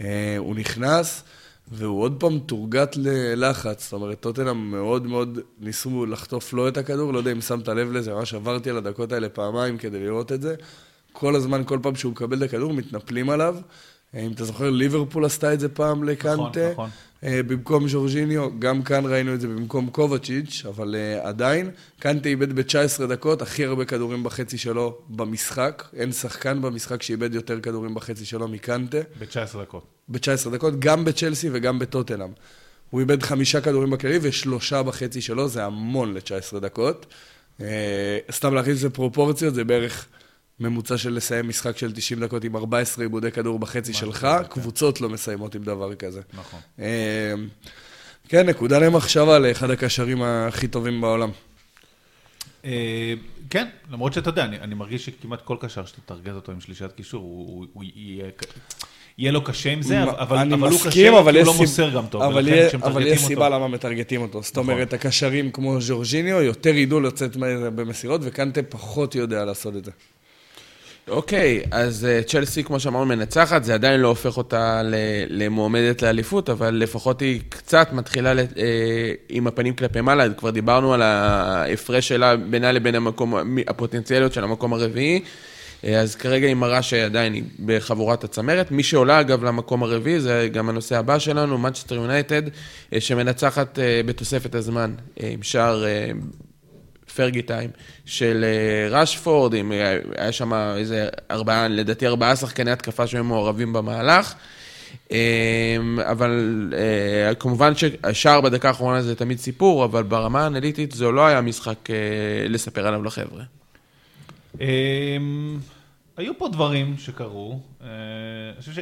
אה, הוא נכנס, והוא עוד פעם תורגת ללחץ. זאת אומרת, טוטנאם מאוד מאוד ניסו לחטוף לו את הכדור, לא יודע אם שמת לב לזה, ממש עברתי על הדקות האלה פעמיים כדי לראות את זה. כל הזמן, כל פעם שהוא מקבל את הכדור, מתנפלים עליו. אה, אם אתה זוכר, ליברפול עשתה את זה פעם לקנטה. נכון. אה, במקום ז'ורג'יניו, גם כאן ראינו את זה במקום קובצ'יץ', אבל uh, עדיין, קנטה איבד ב-19 דקות הכי הרבה כדורים בחצי שלו במשחק. אין שחקן במשחק שאיבד יותר כדורים בחצי שלו מקנטה. ב-19 דקות. ב-19 דקות, גם בצ'לסי וגם בטוטנאם. הוא איבד חמישה כדורים בכללי ושלושה בחצי שלו, זה המון ל-19 דקות. אה, סתם להכניס לזה פרופורציות, זה בערך ממוצע של לסיים משחק של 90 דקות עם 14 עיבודי כדור בחצי שלך. קבוצות לא מסיימות עם דבר כזה. נכון. אה, כן, נקודה למחשבה לאחד הקשרים הכי טובים בעולם. אה, כן, למרות שאתה יודע, אני, אני מרגיש שכמעט כל קשר שאתה תרגז אותו עם שלישת קישור, הוא, הוא, הוא יהיה, יהיה לו קשה עם זה, אבל, אבל הוא מסכים, קשה, אבל כי הוא לא סיב- מוסר גם טוב, אבל יהיה- אבל יש סיבה למה מטרגטים אותו. זאת נכון. אומרת, הקשרים כמו ז'ורג'יניו יותר ידעו לצאת במסירות, וקנטה פחות יודע לעשות את זה. אוקיי, אז אה, צ'לסי, כמו שאמרנו, מנצחת, זה עדיין לא הופך אותה למועמדת לאליפות, אבל לפחות היא קצת מתחילה אה, עם הפנים כלפי מעלה, כבר דיברנו על ההפרש שלה בינה לבין המקום, הפוטנציאליות של המקום הרביעי, אה, אז כרגע היא מראה שעדיין היא בחבורת הצמרת. מי שעולה אגב למקום הרביעי, זה גם הנושא הבא שלנו, יונייטד, אה, שמנצחת בתוספת הזמן, עם שער... פרגי טיים של אה, רשפורד, עם, אה, היה שם איזה ארבעה, לדעתי ארבעה שחקני התקפה שהיו מעורבים במהלך. אה, אבל אה, כמובן שהשער בדקה האחרונה זה תמיד סיפור, אבל ברמה האנליטית זה לא היה משחק לספר עליו לחבר'ה. אמ, היו פה דברים שקרו.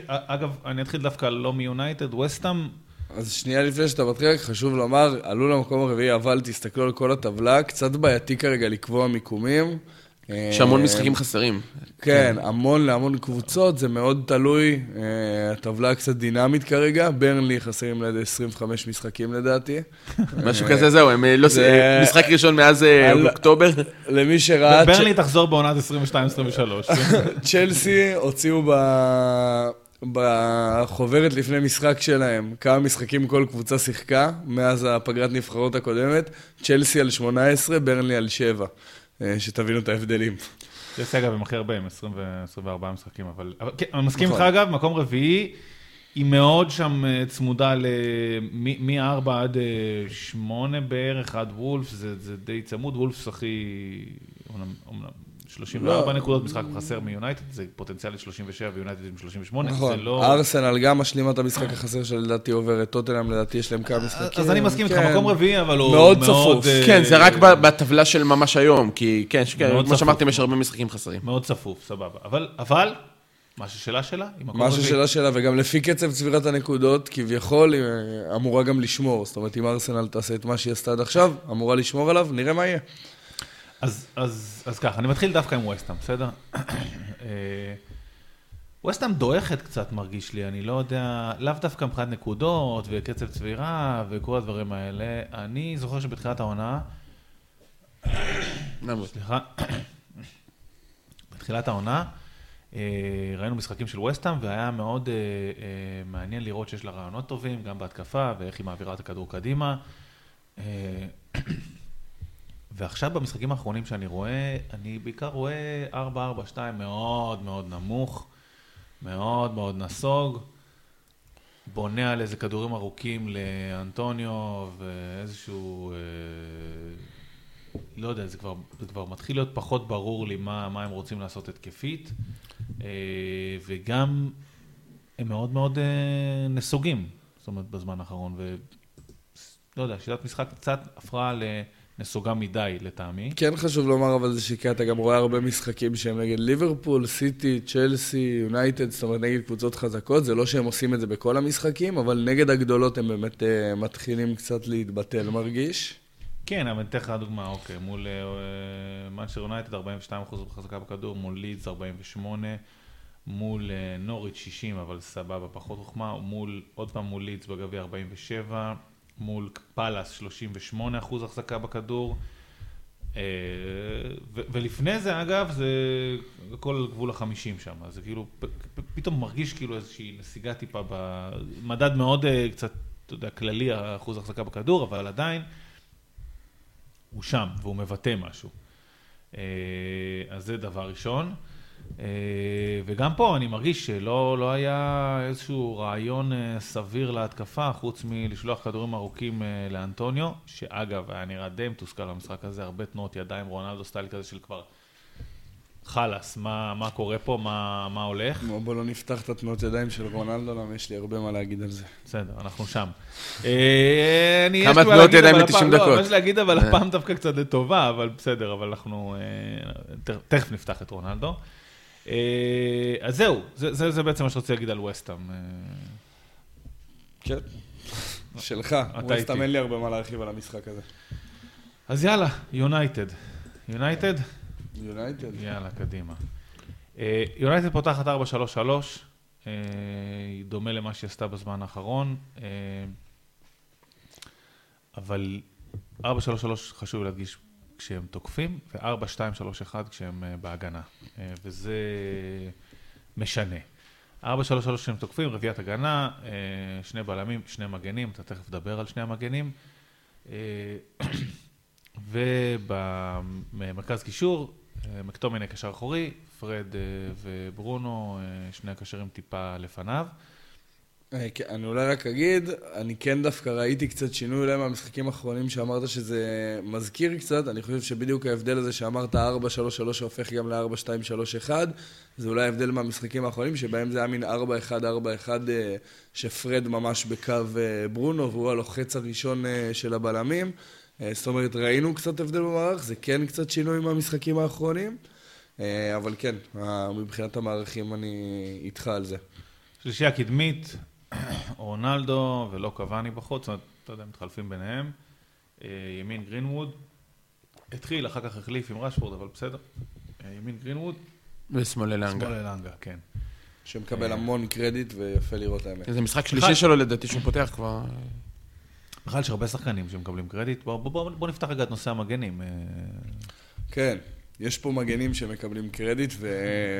אגב, אני אתחיל דווקא לא מיונייטד, וסטאם, אז שנייה לפני שאתה מתחיל, חשוב לומר, עלו למקום הרביעי, אבל תסתכלו על כל הטבלה, קצת בעייתי כרגע לקבוע מיקומים. יש המון אה, משחקים חסרים. כן, המון להמון קבוצות, זה מאוד תלוי. אה, הטבלה קצת דינמית כרגע, ברנלי חסרים לידי 25 משחקים לדעתי. <laughs> משהו כזה, זהו, הם אה, לא... זה- אה, משחק ראשון מאז אה, אוקטובר. למי שראה, ברנלי תחזור בעונת 22-23. <laughs> צ'לסי הוציאו ב... בחוברת לפני משחק שלהם כמה משחקים כל קבוצה שיחקה מאז הפגרת נבחרות הקודמת. צ'לסי על 18, ברנלי על 7. אה, שתבינו את ההבדלים. צ'לסי אגב הם הכי הרבה, 20 ו-24 משחקים, אבל... כן, אני מסכים איתך נכון. אגב, מקום רביעי, היא מאוד שם אה, צמודה ל... מ-4 עד 8 בערך, עד וולף, זה, זה די צמוד, וולפס הכי... אומנם, אומנם 34 לא. נקודות משחק חסר מיונייטד, זה פוטנציאלית 37 ויונייטד עם 38, זה נכון, לא... ארסנל גם משלימה את המשחק החסר שלדעתי עובר את טוטנאם, לדעתי יש להם כמה משחקים. אז אני מסכים איתך, כן. מקום רביעי, אבל הוא מאוד מאוד... צפוף. אה, כן, זה רק ב- בטבלה של ממש היום, כי כן, כן, כמו צפוף. שאמרתם, יש הרבה משחקים חסרים. מאוד צפוף, סבבה. אבל, אבל, מה ששלה שלה, היא מקום מה רביעי. ששאלה שלה, וגם לפי קצב צבירת הנקודות, כביכול היא אה, אמורה גם לשמור. זאת אומרת, אם ארסנל תעשה את מה שהיא עשתה עד עכשיו, אמורה לשמור עליו, נראה מה יהיה. אז, אז, אז ככה, אני מתחיל דווקא עם וסטאם, בסדר? אה, וסטאם דועכת קצת, מרגיש לי, אני לא יודע, לאו דווקא מבחינת נקודות וקצב צבירה וכל הדברים האלה. אני זוכר שבתחילת העונה. סליחה, בתחילת העונה, אה, ראינו משחקים של וסטאם, והיה מאוד אה, מעניין לראות שיש לה רעיונות טובים, גם בהתקפה, ואיך היא מעבירה את הכדור קדימה. ועכשיו במשחקים האחרונים שאני רואה, אני בעיקר רואה 4-4-2 מאוד מאוד נמוך, מאוד מאוד נסוג, בונה על איזה כדורים ארוכים לאנטוניו ואיזשהו, אה, לא יודע, זה כבר, זה כבר מתחיל להיות פחות ברור לי מה, מה הם רוצים לעשות התקפית, אה, וגם הם מאוד מאוד אה, נסוגים, זאת אומרת, בזמן האחרון, ולא יודע, שיטת משחק קצת הפכה לנסוגה מדי לטעמי. כן חשוב לומר אבל זה שכן, אתה גם רואה הרבה משחקים שהם נגד ליברפול, סיטי, צ'לסי, יונייטד, זאת אומרת נגד קבוצות חזקות, זה לא שהם עושים את זה בכל המשחקים, אבל נגד הגדולות הם באמת uh, מתחילים קצת להתבטל, מרגיש. כן, אבל אני אתן לך דוגמה, אוקיי, מול מנצ'ר יונייטד 42% חזקה בכדור, מול לידס 48, מול אה, נוריץ' 60, אבל סבבה, פחות חוכמה, מול, עוד פעם מול לידס בגביע 47, מול פאלאס 38% החזקה בכדור. אה, ולפני זה, אגב, זה הכל גבול החמישים שם, זה כאילו, פתאום מרגיש כאילו איזושהי נסיגה טיפה במדד מאוד אה, קצת, אתה יודע, כללי, אחוז החזקה בכדור, אבל עדיין, הוא שם, והוא מבטא משהו. אה, אז זה דבר ראשון. אה, וגם פה אני מרגיש שלא לא היה איזשהו רעיון אה, סביר להתקפה, חוץ מלשלוח כדורים ארוכים אה, לאנטוניו, שאגב, היה נראה די מתוסכל במשחק הזה, הרבה תנועות ידיים, רונלדו סטייל כזה של כבר חלאס, מה, מה קורה פה, מה, מה הולך. בוא בוא לא נפתח את התנועות ידיים של רונלדו, למה יש לי הרבה מה להגיד על זה. בסדר, אנחנו שם. אני- יש כמה תנועות ידיים אבל ב-90 הפעם- לא, דקות? יש לי להגיד, אבל הפעם דווקא קצת לטובה, אבל בסדר, אבל אנחנו... תכף נפתח את רונלדו. אה, אז זהו, זה- זה זה בעצם מה שרציתי להגיד על וסטאם. אה, כן. שלך, איתי. אין לי הרבה מה להרחיב על המשחק הזה. אז יאללה, יונייטד. יונייטד? יונייטד. יאללה, קדימה. אה, יונייטד פותחת 4-3-3, אה, דומה למה שהיא עשתה בזמן האחרון, אה, אבל 4-3-3 חשוב להדגיש, כשהם תוקפים, ו-4-2-3-1 כשהם אה, בהגנה. אה, וזה משנה. 4-3-3 כשהם תוקפים, רביעיית הגנה, אה, שני בלמים, שני מגנים, אתה תכף תדבר על שני המגנים. <clears throat> ובמרכז קישור, מקטומיני קשר אחורי, פרד וברונו, שני הקשרים טיפה לפניו. אה, כן, אני אולי רק אגיד, אני כן דווקא ראיתי קצת שינוי אולי מהמשחקים האחרונים שאמרת שזה מזכיר קצת, אני חושב שבדיוק ההבדל הזה שאמרת 4-3-3 שהופך גם ל-4-2-3-1, זה אולי ההבדל מהמשחקים האחרונים, שבהם זה היה מין 4-1-4-1 אה, שפרד ממש בקו אה, ברונו, והוא הלוחץ הראשון של הבלמים. זאת אומרת, ראינו קצת הבדל במערך, זה כן קצת שינוי מהמשחקים האחרונים, אבל כן, מבחינת המערכים אני איתך על זה. שלישייה קדמית, רונלדו ולא קוואני בחוץ, זאת אומרת, אתה יודע, מתחלפים ביניהם. אה, ימין גרינווד, התחיל, אחר כך החליף עם רשפורד, אבל בסדר. אה, ימין גרינווד, ושמאל אלנגה. שמאל אלנגה, כן. שמקבל המון קרדיט ויפה לראות האמת. זה משחק שלישי שלו לדעתי שהוא פותח כבר. בכלל יש הרבה שחקנים שמקבלים קרדיט. בוא, בוא, בוא, בוא נפתח רגע את נושא המגנים. אה, כן, יש פה מגנים שמקבלים קרדיט ו...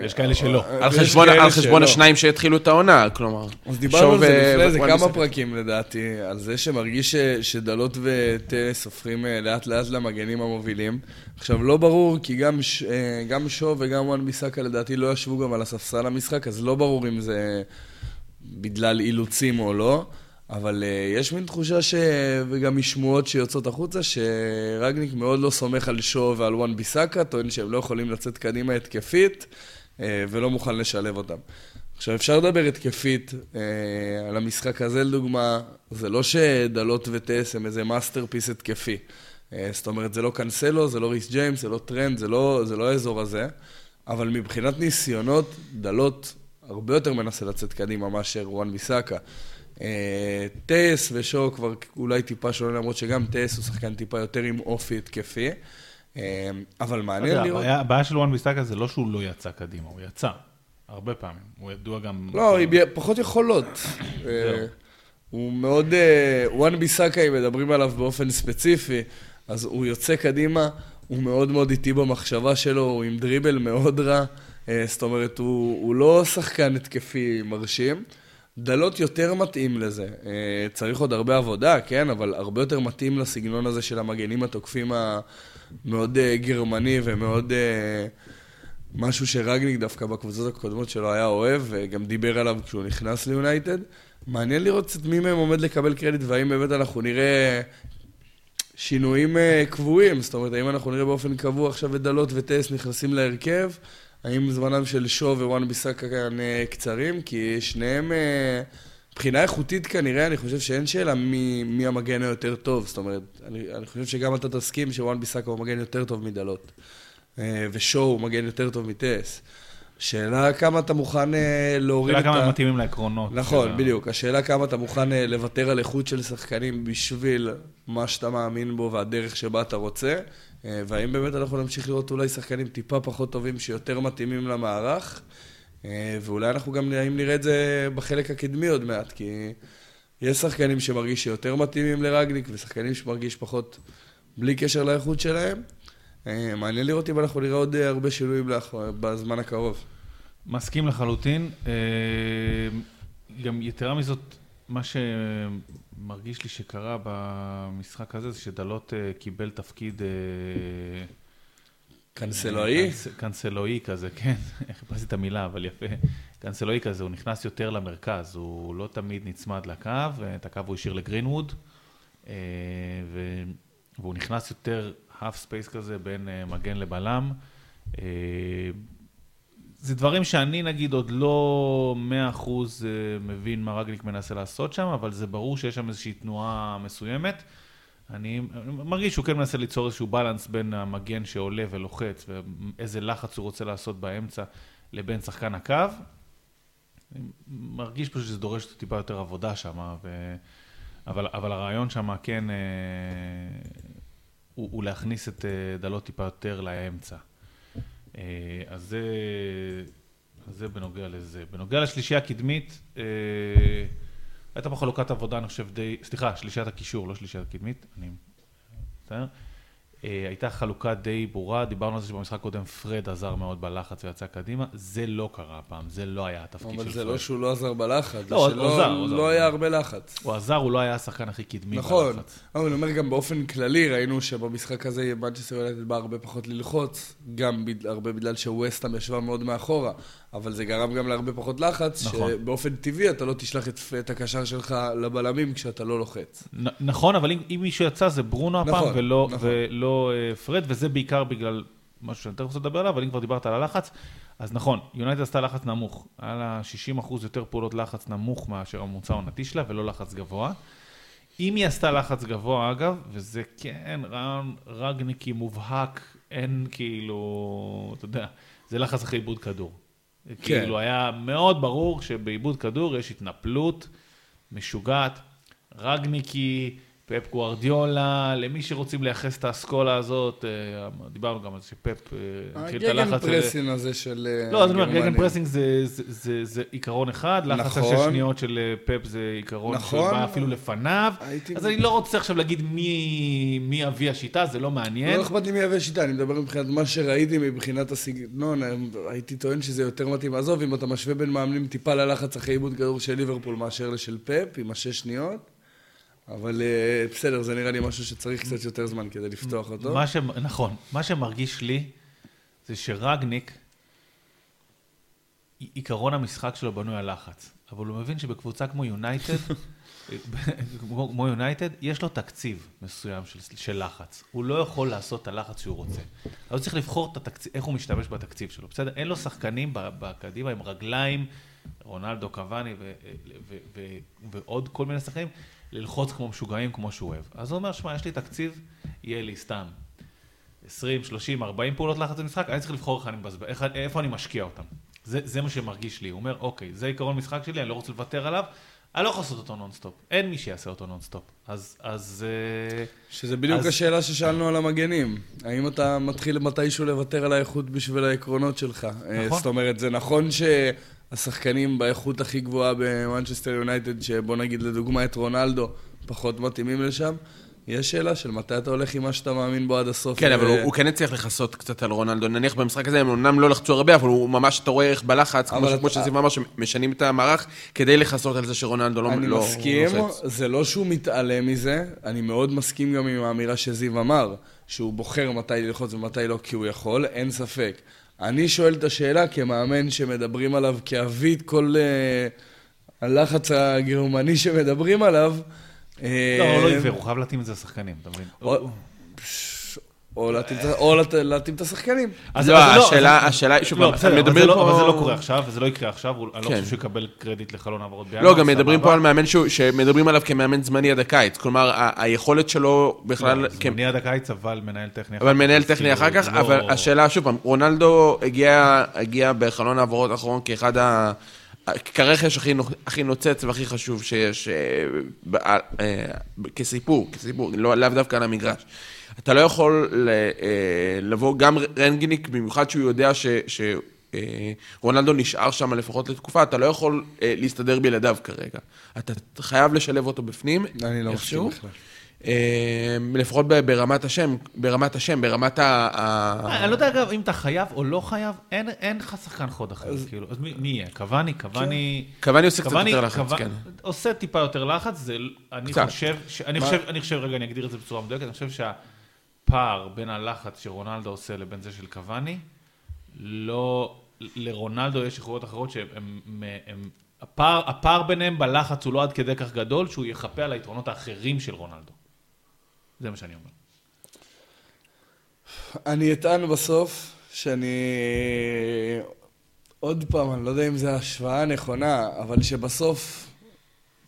יש כאלה שלא. אה, על חשבון- על חשבון שלא. השניים שהתחילו את העונה, כלומר. אז דיברנו על זה אה, לפני זה וואן כמה ביסאקה. פרקים לדעתי, על זה שמרגיש ש- שדלות וטלס הופכים אה, לאט לאט למגנים המובילים. עכשיו, לא ברור, כי גם, ש- גם שו וגם וואן ביסאקה לדעתי לא ישבו גם על הספסל המשחק, אז לא ברור אם זה בגלל אילוצים או לא. אבל אה, יש מין תחושה ש... וגם משמועות שיוצאות החוצה, שרגניק מאוד לא סומך על שו ועל וואן ביסאקה, טוען שהם לא יכולים לצאת קדימה התקפית, אה, ולא מוכן לשלב אותם. עכשיו, אפשר לדבר התקפית אה, על המשחק הזה, לדוגמה, זה לא שדלות וטלס הם איזה masterpiece התקפי. אה, זאת אומרת, זה לא קאנסלו, זה לא ריס ג'יימס, זה לא טרנד, זה לא, זה לא האזור הזה, אבל מבחינת ניסיונות, דלות הרבה יותר מנסה לצאת קדימה מאשר וואן ביסאקה. אה, טלס ושואו כבר אולי טיפה שונה, למרות שגם טלס הוא שחקן טיפה יותר עם אופי התקפי. אה, אבל מעניין לראות... הבעיה- של וואן ביסאקה זה לא שהוא לא יצא קדימה, הוא יצא. הרבה פעמים. הוא ידוע גם... לא, היא פחות יכולות. אה, הוא מאוד... וואן ביסאקה, אם מדברים עליו באופן ספציפי, אז הוא יוצא קדימה, הוא מאוד מאוד איטי במחשבה שלו, הוא עם דריבל מאוד רע. זאת אומרת, הוא, הוא לא שחקן התקפי מרשים. דלות יותר מתאים לזה. אה, צריך עוד הרבה עבודה, כן? אבל הרבה יותר מתאים לסגנון הזה של המגנים התוקפים המאוד אה, גרמני ומאוד... אה, משהו שרגניק דווקא בקבוצות הקודמות שלו היה אוהב, וגם דיבר עליו כשהוא נכנס ליונייטד. מעניין לראות קצת מי מהם עומד לקבל קרדיט, והאם באמת אנחנו נראה שינויים קבועים. זאת אומרת, האם אנחנו נראה באופן קבוע עכשיו את דלות וטס נכנסים להרכב? האם זמנם של שו ווואן ביסאקה כאן אה, קצרים? כי שניהם, אה, מבחינה איכותית כנראה, אני חושב שאין שאלה מי, מי המגן היותר טוב. זאת אומרת, אני, אני חושב שגם אתה תסכים שוואן ביסאקה הוא מגן יותר טוב מדלות. אה, ושואו הוא מגן יותר טוב מטס. שאלה כמה אתה מוכן להוריד שאלה את כמה ה... הם מתאימים לעקרונות. נכון, של ה- בדיוק. השאלה כמה אתה מוכן לוותר על איכות של שחקנים בשביל מה שאתה מאמין בו והדרך שבה אתה רוצה, והאם באמת אנחנו נמשיך לראות אולי שחקנים טיפה פחות טובים שיותר מתאימים למערך, אה, ואולי אנחנו גם האם נראה את זה בחלק הקדמי עוד מעט, כי יש שחקנים שמרגיש שיותר מתאימים לרגניק ושחקנים שמרגיש פחות בלי קשר לאיכות שלהם. אה, מעניין לראות אם אנחנו נראה עוד אה, הרבה שינויים בזמן הקרוב. מסכים לחלוטין. אה, גם יתרה מזאת, מה שמרגיש לי שקרה במשחק הזה, זה שדלות אה, קיבל תפקיד... אה, קנסלואי? קנס- קנסלואי כזה, כן, <laughs> חיפשתי את המילה, אבל יפה. קנסלואי כזה, הוא נכנס יותר למרכז, הוא לא תמיד נצמד לקו, את הקו הוא השאיר לגרינווד, אה, והוא נכנס יותר half space כזה בין מגן לבלם. זה דברים שאני נגיד עוד לא מאה אחוז אה, מבין מה רגליק מנסה לעשות שם, אבל זה ברור שיש שם איזושהי תנועה מסוימת. אני מרגיש שהוא כן מנסה ליצור איזשהו בלנס בין המגן שעולה ולוחץ ואיזה לחץ הוא רוצה לעשות באמצע לבין שחקן הקו. אני מרגיש פשוט שזה דורש טיפה יותר עבודה שם, ו... אבל, אבל הרעיון שם כן אה, הוא, הוא להכניס את אה, דלות טיפה יותר לאמצע. אה, אז זה, אז זה בנוגע לזה. בנוגע לשלישייה הקדמית, אה, הייתה פה חלוקת עבודה, אני חושב, די... סליחה, שלישיית הקישור, לא שלישיית הקדמית. אני... בסדר? אה, הייתה חלוקה די ברורה, דיברנו על זה שבמשחק קודם פרד עזר מאוד בלחץ ויצא קדימה, זה לא קרה הפעם, זה לא היה התפקיד של פרד. אבל זה לא שהוא לא עזר בלחץ, זה לא, שלא עזר, עזר. לא היה הרבה לחץ. הוא עזר, הוא לא היה השחקן הכי קדמי נכון, בלחץ. אבל אני אומר גם באופן כללי, ראינו שבמשחק הזה מנצ'סטר יונייטד בא הרבה פחות ללחוץ, גם הרבה בגלל שווסטהאם ישבה מאוד מאחורה, אבל זה גרם גם להרבה פחות לחץ, נכון. שבאופן טבעי אתה לא תשלח את, את הקשר שלך לבלמים כשאתה לא לוחץ. נ- נכון, אבל אם, אם מישהו יצא זה ברונו הפעם, נכון, ולא, נכון. ולא אה, פרד, וזה בעיקר בגלל משהו שאני תכף רוצה לדבר עליו, אבל אם כבר דיברת על הלחץ, אז נכון, יונייטד עשתה לחץ נמוך. היה לה 60% יותר פעולות לחץ נמוך מאשר הממוצע העונתי שלה, ולא לחץ גבוה. אם היא עשתה לחץ גבוה, אגב, וזה כן רעיון רגניקי מובהק, אין כאילו, אתה יודע, זה לחץ אחרי איבוד כדור. כן. כאילו, היה מאוד ברור שבאיבוד כדור יש התנפלות משוגעת, רגניקי, פפ גוארדיולה, למי שרוצים לייחס את האסכולה הזאת, אה, דיברנו גם על שפפ אה, התחיל את ה gegen הלחץ הזה. pressing הזה של אה, לא, אז אני אומר. gegen pressing זה, זה, זה, זה עיקרון אחד, לחץ נכון. שש שניות של אה, פפ זה עיקרון נכון. שבא אפילו לפניו, אז אני לא רוצה עכשיו להגיד מי, מי אבי השיטה, זה לא מעניין. לא אכפת לי מי יהווה שיטה, אני מדבר מבחינת מה שראיתי מבחינת הסגנון, הייתי טוען שזה יותר מתאים. עזוב, אם אתה משווה בין מאמנים טיפה ללחץ אחרי עיבוד כדור של ליברפול מאשר לשל פפ, עם השש שניות, אבל אה, בסדר, זה נראה לי משהו שצריך קצת יותר זמן כדי לפתוח אותו. מה ש... נכון, מה שמרגיש לי זה שרגניק, עי- עיקרון המשחק שלו בנוי על לחץ, אבל הוא מבין שבקבוצה כמו יונייטד, <laughs> כמו יונייטד, יש לו תקציב מסוים של, של לחץ. הוא לא יכול לעשות את הלחץ שהוא רוצה. אז הוא צריך לבחור את התקציב, איך הוא משתמש בתקציב שלו, בסדר? אין לו שחקנים בקדימה עם רגליים, רונלדו, קוואני ו- ועוד כל מיני שחקנים, ללחוץ כמו משוגעים כמו שהוא אוהב. אז הוא אומר, שמע, יש לי תקציב, יהיה לי סתם 20, 30, 40 פעולות לחץ במשחק, אני צריך לבחור איך אני מבזבז, איך, איפה אני משקיע אותם. זה, זה מה שמרגיש לי. הוא אומר, אוקיי, זה עיקרון משחק שלי, אני לא רוצה לוותר עליו, אני לא יכול לעשות אותו נונסטופ. אין מי שיעשה אותו נונסטופ. אז, אז... אה, שזה בדיוק אז- השאלה ששאלנו על המגנים. האם אתה מתחיל מתישהו לוותר על האיכות בשביל העקרונות שלך? אה, נכון. זאת אומרת, זה נכון שהשחקנים באיכות הכי גבוהה במנצ'סטר יונייטד, שבוא נגיד לדוגמה את רונלדו, פחות מתאימים לשם. יש שאלה של מתי אתה הולך עם מה שאתה מאמין בו עד הסוף. כן, אבל ו- הוא- הוא כן הצליח לכסות קצת על רונלדו. נניח במשחק הזה, הם אמנם לא לחצו הרבה, אבל הוא ממש, אתה רואה איך בלחץ, כמו ש- כמו אתה- שזיו אמר, שמשנים את המערך כדי לכסות על זה שרונלדו לא אני לא מסכים, לוחץ. זה לא שהוא מתעלם מזה, אני מאוד מסכים גם עם האמירה שזיו אמר, שהוא בוחר מתי ללחוץ ומתי לא כי הוא יכול, אין ספק. אני שואל את השאלה כמאמן שמדברים עליו כאבית כל uh, הלחץ הגרמני שמדברים עליו. אה, לא, הוא לא עיוור, הוא חייב להתאים את זה לשחקנים, אתה מבין? או- להתאים את השחקנים. אז- לא, השאלה- אז- השאלה היא, שוב, לא, אבל מדברים זה לא- פה- אבל זה לא קורה עכשיו, וזה לא יקרה עכשיו, אני לא כן. חושב שהוא יקבל קרדיט לחלון העברות בינואר. לא, גם מדברים. פה על מאמן שהוא- שמדברים עליו כמאמן זמני עד הקיץ. כלומר, היכולת שלו בכלל... לא, זמני עד הקיץ, אבל מנהל טכני אחר אבל כך, מנהל אז טכני כאילו, אחר כך, לא- אבל השאלה, שוב פעם, רונלדו הגיע בחלון העברות האחרון כאחד ה... כרכש הכי, הכי נוצץ והכי חשוב שיש, אה, ב- אה, אה, כסיפור, כסיפור, לא, לאו דווקא על המגרש. אתה לא יכול ל- אה, לבוא, גם רנגניק, במיוחד שהוא יודע ש... ש אה, רונלדו נשאר שם לפחות לתקופה, אתה לא יכול אה, להסתדר בלעדיו כרגע. אתה חייב לשלב אותו בפנים. אני לא. מסכים בכלל. אה, לפחות ברמת השם, ברמת השם, ברמת ה... אני לא יודע אגב אם אתה חייב או לא חייב, אין לך שחקן חוד אחר, כאילו, אז מי יהיה? קוואני? קוואני... קוואני עושה קצת יותר לחץ, כן. עושה טיפה יותר לחץ, זה... אני. חושב, אני חושב, אני חושב, רגע, אני אגדיר את זה בצורה מדויקת, אני חושב שהפער בין הלחץ שרונלדו עושה לבין זה של קוואני, לא... לרונלדו יש יכולות אחרות הם- הפער, הפער ביניהם בלחץ הוא לא עד כדי כך גדול, שהוא יחפה על היתרונות האחרים של רונלדו. זה מה שאני אומר. אני אטען בסוף שאני... עוד פעם, אני לא יודע אם זו השוואה נכונה, אבל שבסוף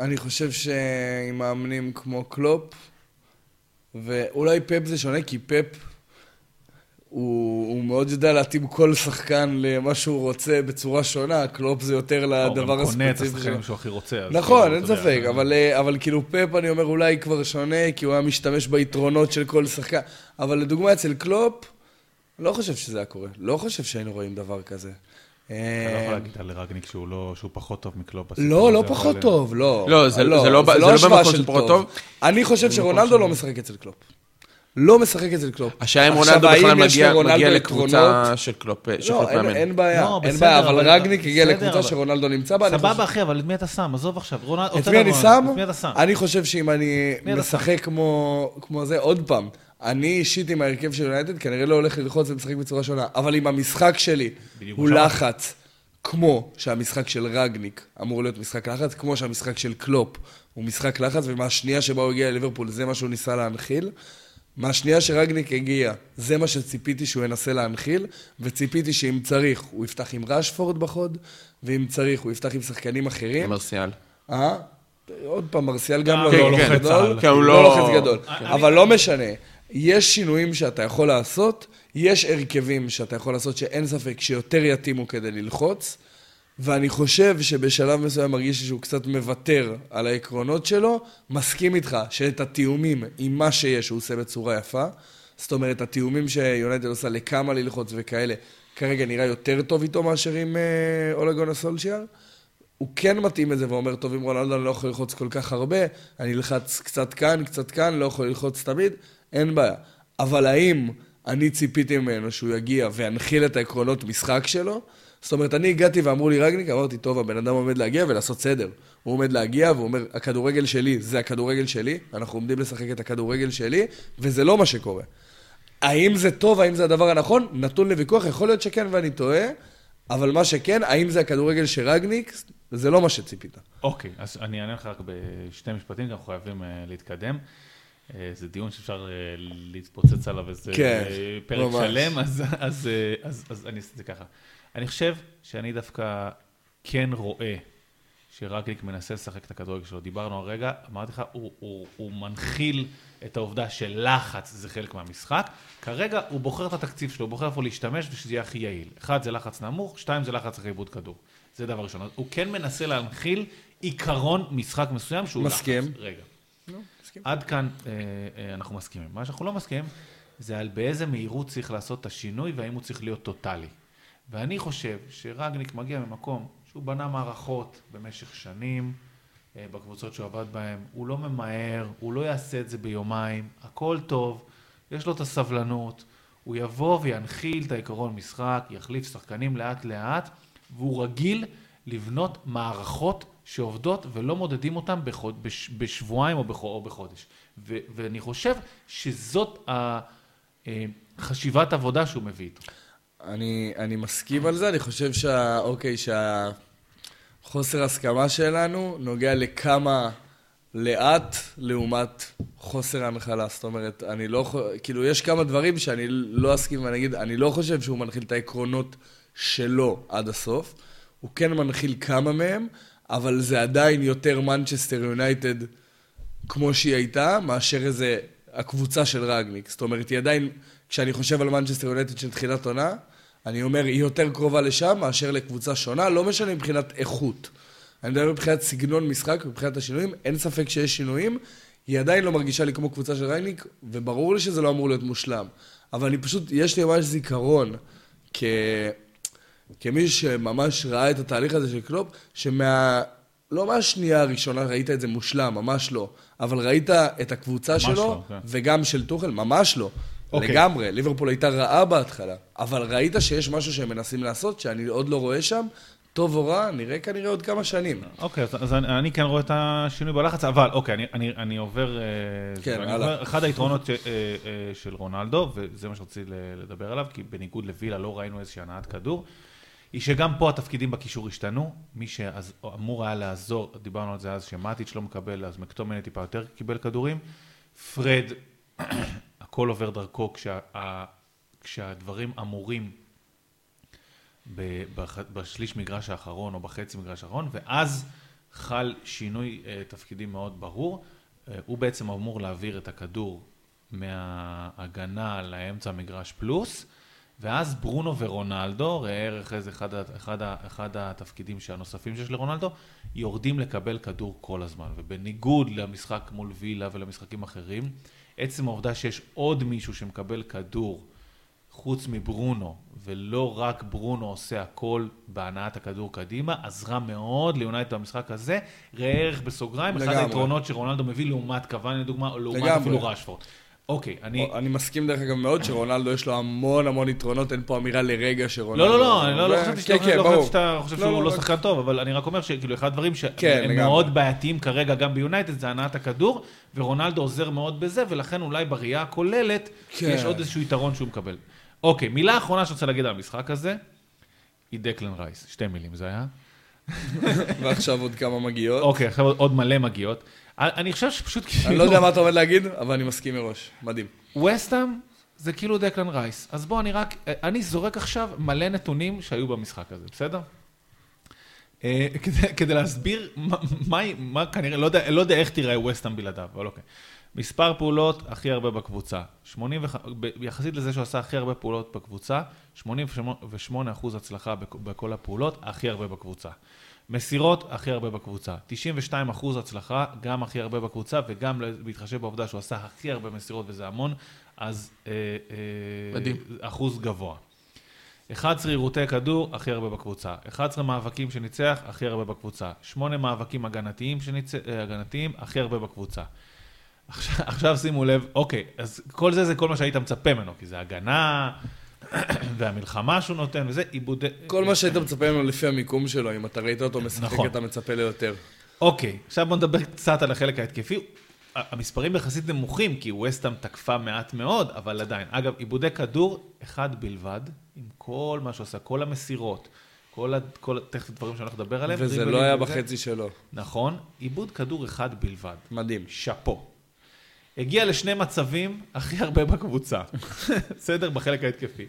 אני חושב שעם מאמנים כמו קלופ, ואולי פפ זה שונה, כי פפ הוא, הוא מאוד יודע להתאים כל שחקן למה שהוא רוצה בצורה שונה, קלופ זה יותר לדבר הוא גם קונה את הספציפי השחקנים. שהוא הכי רוצה. נכון, כאילו, אין ספק, אבל, אה, אבל כאילו פפ, אני אומר, אולי כבר שונה, כי הוא היה משתמש ביתרונות של כל שחקן. אבל לדוגמה, אצל קלופ, לא חושב שזה היה קורה. לא חושב שהיינו רואים דבר כזה. אתה לא אה, יכול להגיד על רגניק שהוא לא, שהוא פחות טוב מקלופ. בסיפור לא, לא פחות טוב, לא. לא, זה- זה לא לא השוואה במקום של פחות טוב. אני חושב שרונלדו לא משחק אצל קלופ. לא משחק אצל קלופ. השאלה אם רונלדו בכלל מגיע מגיע? לקבוצה של קלופ, של לא, קלופ אין, מאמן. אין בעיה, לא, אין בעיה, אבל רגניק הגיע לקבוצה אבל- שרונלדו נמצא בה. סבבה, אחי, אבל את מי אתה שם? עזוב עכשיו. רונל- את מי אני שם? את מי אתה שם? אני חושב שאם אני משחק כמו, כמו זה, עוד פעם, אני אישית עם ההרכב של יונייטד כנראה לא הולך ללחוץ ולשחק בצורה שונה, אבל אם המשחק שלי הוא שאמרתי. לחץ, כמו שהמשחק של רגניק אמור להיות משחק לחץ, כמו שהמשחק של קלופ הוא משחק לחץ, ומהשנייה שבה הוא הגיע לליברפול זה מה שהוא ניסה להנחיל. מהשנייה שרגניק הגיע, זה מה שציפיתי שהוא ינסה להנחיל, וציפיתי שאם צריך, הוא יפתח עם רשפורד בחוד, ואם צריך, הוא יפתח עם שחקנים אחרים. מרסיאל. אה? עוד פעם, מרסיאל גם גם לא לא לוחץ לוחץ גדול. על. כן, הוא לא לא- לוחץ גדול. אבל לא משנה. יש שינויים שאתה יכול לעשות, יש הרכבים שאתה יכול לעשות שאין ספק שיותר יתאימו כדי ללחוץ, ואני חושב שבשלב מסוים מרגיש לי שהוא קצת מוותר על העקרונות שלו, מסכים איתך שאת התיאומים עם מה שיש הוא עושה בצורה יפה. זאת אומרת, התיאומים שיונייטד עושה לכמה ללחוץ וכאלה, כרגע נראה יותר טוב איתו מאשר עם אה, אולגון סולשיאר. הוא כן מתאים את זה ואומר, טוב, עם רונלדו אני לא יכול ללחוץ כל כך הרבה, אני אלחץ קצת כאן, קצת כאן, לא יכול ללחוץ תמיד, אין בעיה. אבל האם אני ציפיתי ממנו שהוא יגיע וינחיל את העקרונות משחק שלו? זאת אומרת, אני הגעתי ואמרו לי רגניק, אמרתי, טוב, הבן אדם עומד להגיע ולעשות סדר. הוא עומד להגיע והוא אומר, הכדורגל שלי זה הכדורגל שלי, אנחנו עומדים לשחק את הכדורגל שלי, וזה לא מה שקורה. האם זה טוב, האם זה הדבר הנכון? נתון לוויכוח, יכול להיות שכן ואני טועה, אבל מה שכן, האם זה הכדורגל של רגניק? זה לא מה שציפית. אוקיי, אז אני אענה לך רק בשתי משפטים, כי אנחנו חייבים אה, להתקדם. אה, זה דיון שאפשר אה, להתפוצץ עליו איזה כן, פרק ממש. שלם, אז, אז, אז, אז אני אעשה את זה ככה. אני חושב שאני דווקא כן רואה שרגניק מנסה לשחק את הכדורגל שלו. דיברנו הרגע, אמרתי לך, הוא, הוא, הוא מנחיל את העובדה שלחץ זה חלק מהמשחק. כרגע הוא בוחר את התקציב שלו, הוא בוחר איפה להשתמש ושזה יהיה הכי יעיל. אחד זה לחץ נמוך, שתיים זה לחץ אחרי עיבוד כדור. זה דבר ראשון. הוא כן מנסה להנחיל עיקרון משחק מסוים שהוא מסכים. לחץ. רגע. עד כאן אה, אה, אנחנו מסכימים. מה שאנחנו לא מסכימים זה על באיזה מהירות צריך לעשות את השינוי והאם הוא צריך להיות טוטאלי. ואני חושב שרגניק מגיע ממקום שהוא בנה מערכות במשך שנים אה, בקבוצות שהוא עבד בהן, הוא לא ממהר, הוא לא יעשה את זה ביומיים, הכל טוב, יש לו את הסבלנות, הוא יבוא וינחיל את העיקרון משחק, יחליף שחקנים לאט לאט, והוא רגיל לבנות מערכות שעובדות ולא מודדים אותן בחוד, בש, בשבועיים או, בחו, או בחודש. ו, ואני חושב שזאת ה- אה, חשיבת עבודה שהוא מביא איתו. אני, אני מסכים על זה, אני חושב שה... אוקיי, שהחוסר הסכמה שלנו נוגע לכמה לאט לעומת חוסר הנחלה. זאת אומרת, אני לא יכול... כאילו, יש כמה דברים שאני לא אסכים ואני אגיד, אני לא חושב שהוא מנחיל את העקרונות שלו עד הסוף. הוא כן מנחיל כמה מהם, אבל זה עדיין יותר מנצ'סטר יונייטד כמו שהיא הייתה, מאשר איזה הקבוצה של רגניק. זאת אומרת, היא עדיין, כשאני חושב על מנצ'סטר יונייטד של תחילת עונה, אני אומר, היא יותר קרובה לשם מאשר לקבוצה שונה, לא משנה מבחינת איכות. אני מדבר מבחינת סגנון משחק, מבחינת השינויים, אין ספק שיש שינויים. היא עדיין לא מרגישה לי כמו קבוצה של רגניק, וברור לי שזה לא אמור להיות מושלם. אבל אני פשוט, יש לי ממש זיכרון, כ... כמי שממש ראה את התהליך הזה של קלופ, שמה... לא מהשנייה הראשונה ראית את זה מושלם, ממש לא. אבל ראית את הקבוצה שלו, לא, כן. וגם של טוחל, ממש לא. אוקיי. לגמרי, ליברפול הייתה רעה בהתחלה. אבל ראית שיש משהו שהם מנסים לעשות, שאני עוד לא רואה שם, טוב או רע, נראה כנראה עוד כמה שנים. אוקיי, אז, אז אני, אני כן רואה את השינוי בלחץ, אבל אוקיי, אני, אני, אני עובר... אה, כן, זה, ואני הלאה. אומר, אחד היתרונות ש, אה, אה, של רונלדו, וזה מה שרציתי לדבר עליו, כי בניגוד לווילה לא ראינו איזושהי הנעת כדור, היא שגם פה התפקידים בקישור השתנו. מי שאמור היה לעזור, דיברנו על זה אז, שמטיץ' לא מקבל, אז מקטומני טיפה יותר קיבל כדורים. פרד, הכל עובר דרכו כשה, כשהדברים אמורים בשליש מגרש האחרון או בחצי מגרש האחרון, ואז חל שינוי אה, תפקידים מאוד ברור. אה, הוא בעצם אמור להעביר את הכדור מההגנה לאמצע המגרש פלוס, ואז ברונו ורונלדו, ראה ערך איזה אחד, אחד, אחד התפקידים הנוספים שיש לרונלדו, יורדים לקבל כדור כל הזמן. ובניגוד למשחק מול וילה ולמשחקים אחרים, עצם העובדה שיש עוד מישהו שמקבל כדור חוץ מברונו, ולא רק ברונו עושה הכל בהנעת הכדור קדימה, עזרה מאוד ליונייטד במשחק הזה. ראה ערך בסוגריים, אחד לגמרי. היתרונות שרונלדו מביא לעומת קוואני לדוגמה, או לעומת לגמרי. אפילו רשפורד. אוקיי, אני... אני מסכים דרך אגב מאוד שרונלדו יש לו המון המון יתרונות, אין פה אמירה לרגע שרונלדו... לא, לא, לא, אני לא לא חשבתי שאתה כן, כן, לא. חשבתי שאתה חושב לא, שהוא לא, שחקן טוב, אבל אני רק אומר שכאילו אחד הדברים שהם כן. מאוד בעייתיים כרגע גם ביונייטד זה הנעת הכדור, ורונלדו עוזר מאוד בזה, ולכן אולי בראייה הכוללת. יש עוד איזשהו יתרון שהוא מקבל. אוקיי, מילה אחרונה שאני רוצה להגיד על המשחק הזה, היא דקלן רייס. שתי מילים זה היה. <laughs> ועכשיו עוד כמה מגיעות. אוקיי, עכשיו עוד מלא מגיעות. אני חושב שפשוט כאילו... אני לא יודע מה אתה עומד להגיד, אבל אני מסכים מראש. מדהים. וסטאם זה כאילו דקלן רייס. אז בוא, אני רק, אני זורק עכשיו מלא נתונים שהיו במשחק הזה, בסדר? אה, כדי, כדי להסביר מה, מה, מה כנראה, לא יודע, לא יודע איך תיראה וסטאם בלעדיו, אבל אוקיי. מספר פעולות הכי הרבה בקבוצה. 85, ב- יחסית לזה שהוא עשה הכי הרבה פעולות בקבוצה, 88 אחוז הצלחה בכ- בכל הפעולות, הכי הרבה בקבוצה. מסירות, הכי הרבה בקבוצה. 92 אחוז הצלחה, גם הכי הרבה בקבוצה, וגם בהתחשב בעובדה שהוא עשה הכי הרבה מסירות, וזה המון, אז אה, אה, מדהים. אחוז גבוה. 11 עירותי כדור, הכי הרבה בקבוצה. 11 מאבקים שניצח, הכי הרבה בקבוצה. 8 מאבקים הגנתיים, שניצ... אה, הגנתיים, הכי הרבה בקבוצה. עכשיו, עכשיו שימו לב, אוקיי, אז כל זה זה כל מה שהיית מצפה ממנו, כי זה הגנה, <coughs> והמלחמה שהוא נותן, וזה עיבודי... כל מה שהיית מצפה ממנו לפי המיקום שלו, אם אתה ראית אותו משחק, נכון. אתה מצפה ליותר. אוקיי, עכשיו בוא נדבר קצת על החלק ההתקפי. המספרים יחסית נמוכים, כי ווסטהאם תקפה מעט מאוד, אבל עדיין. אגב, עיבודי כדור, אחד בלבד, עם כל מה שעושה, כל המסירות, כל, ה... כל... תכף הדברים שאני הולך לדבר עליהם. וזה לא היה וזה. בחצי שלו. נכון, עיבוד כדור אחד בלבד. מדהים. שאפו. הגיע לשני מצבים הכי הרבה בקבוצה. בסדר? בחלק ההתקפי.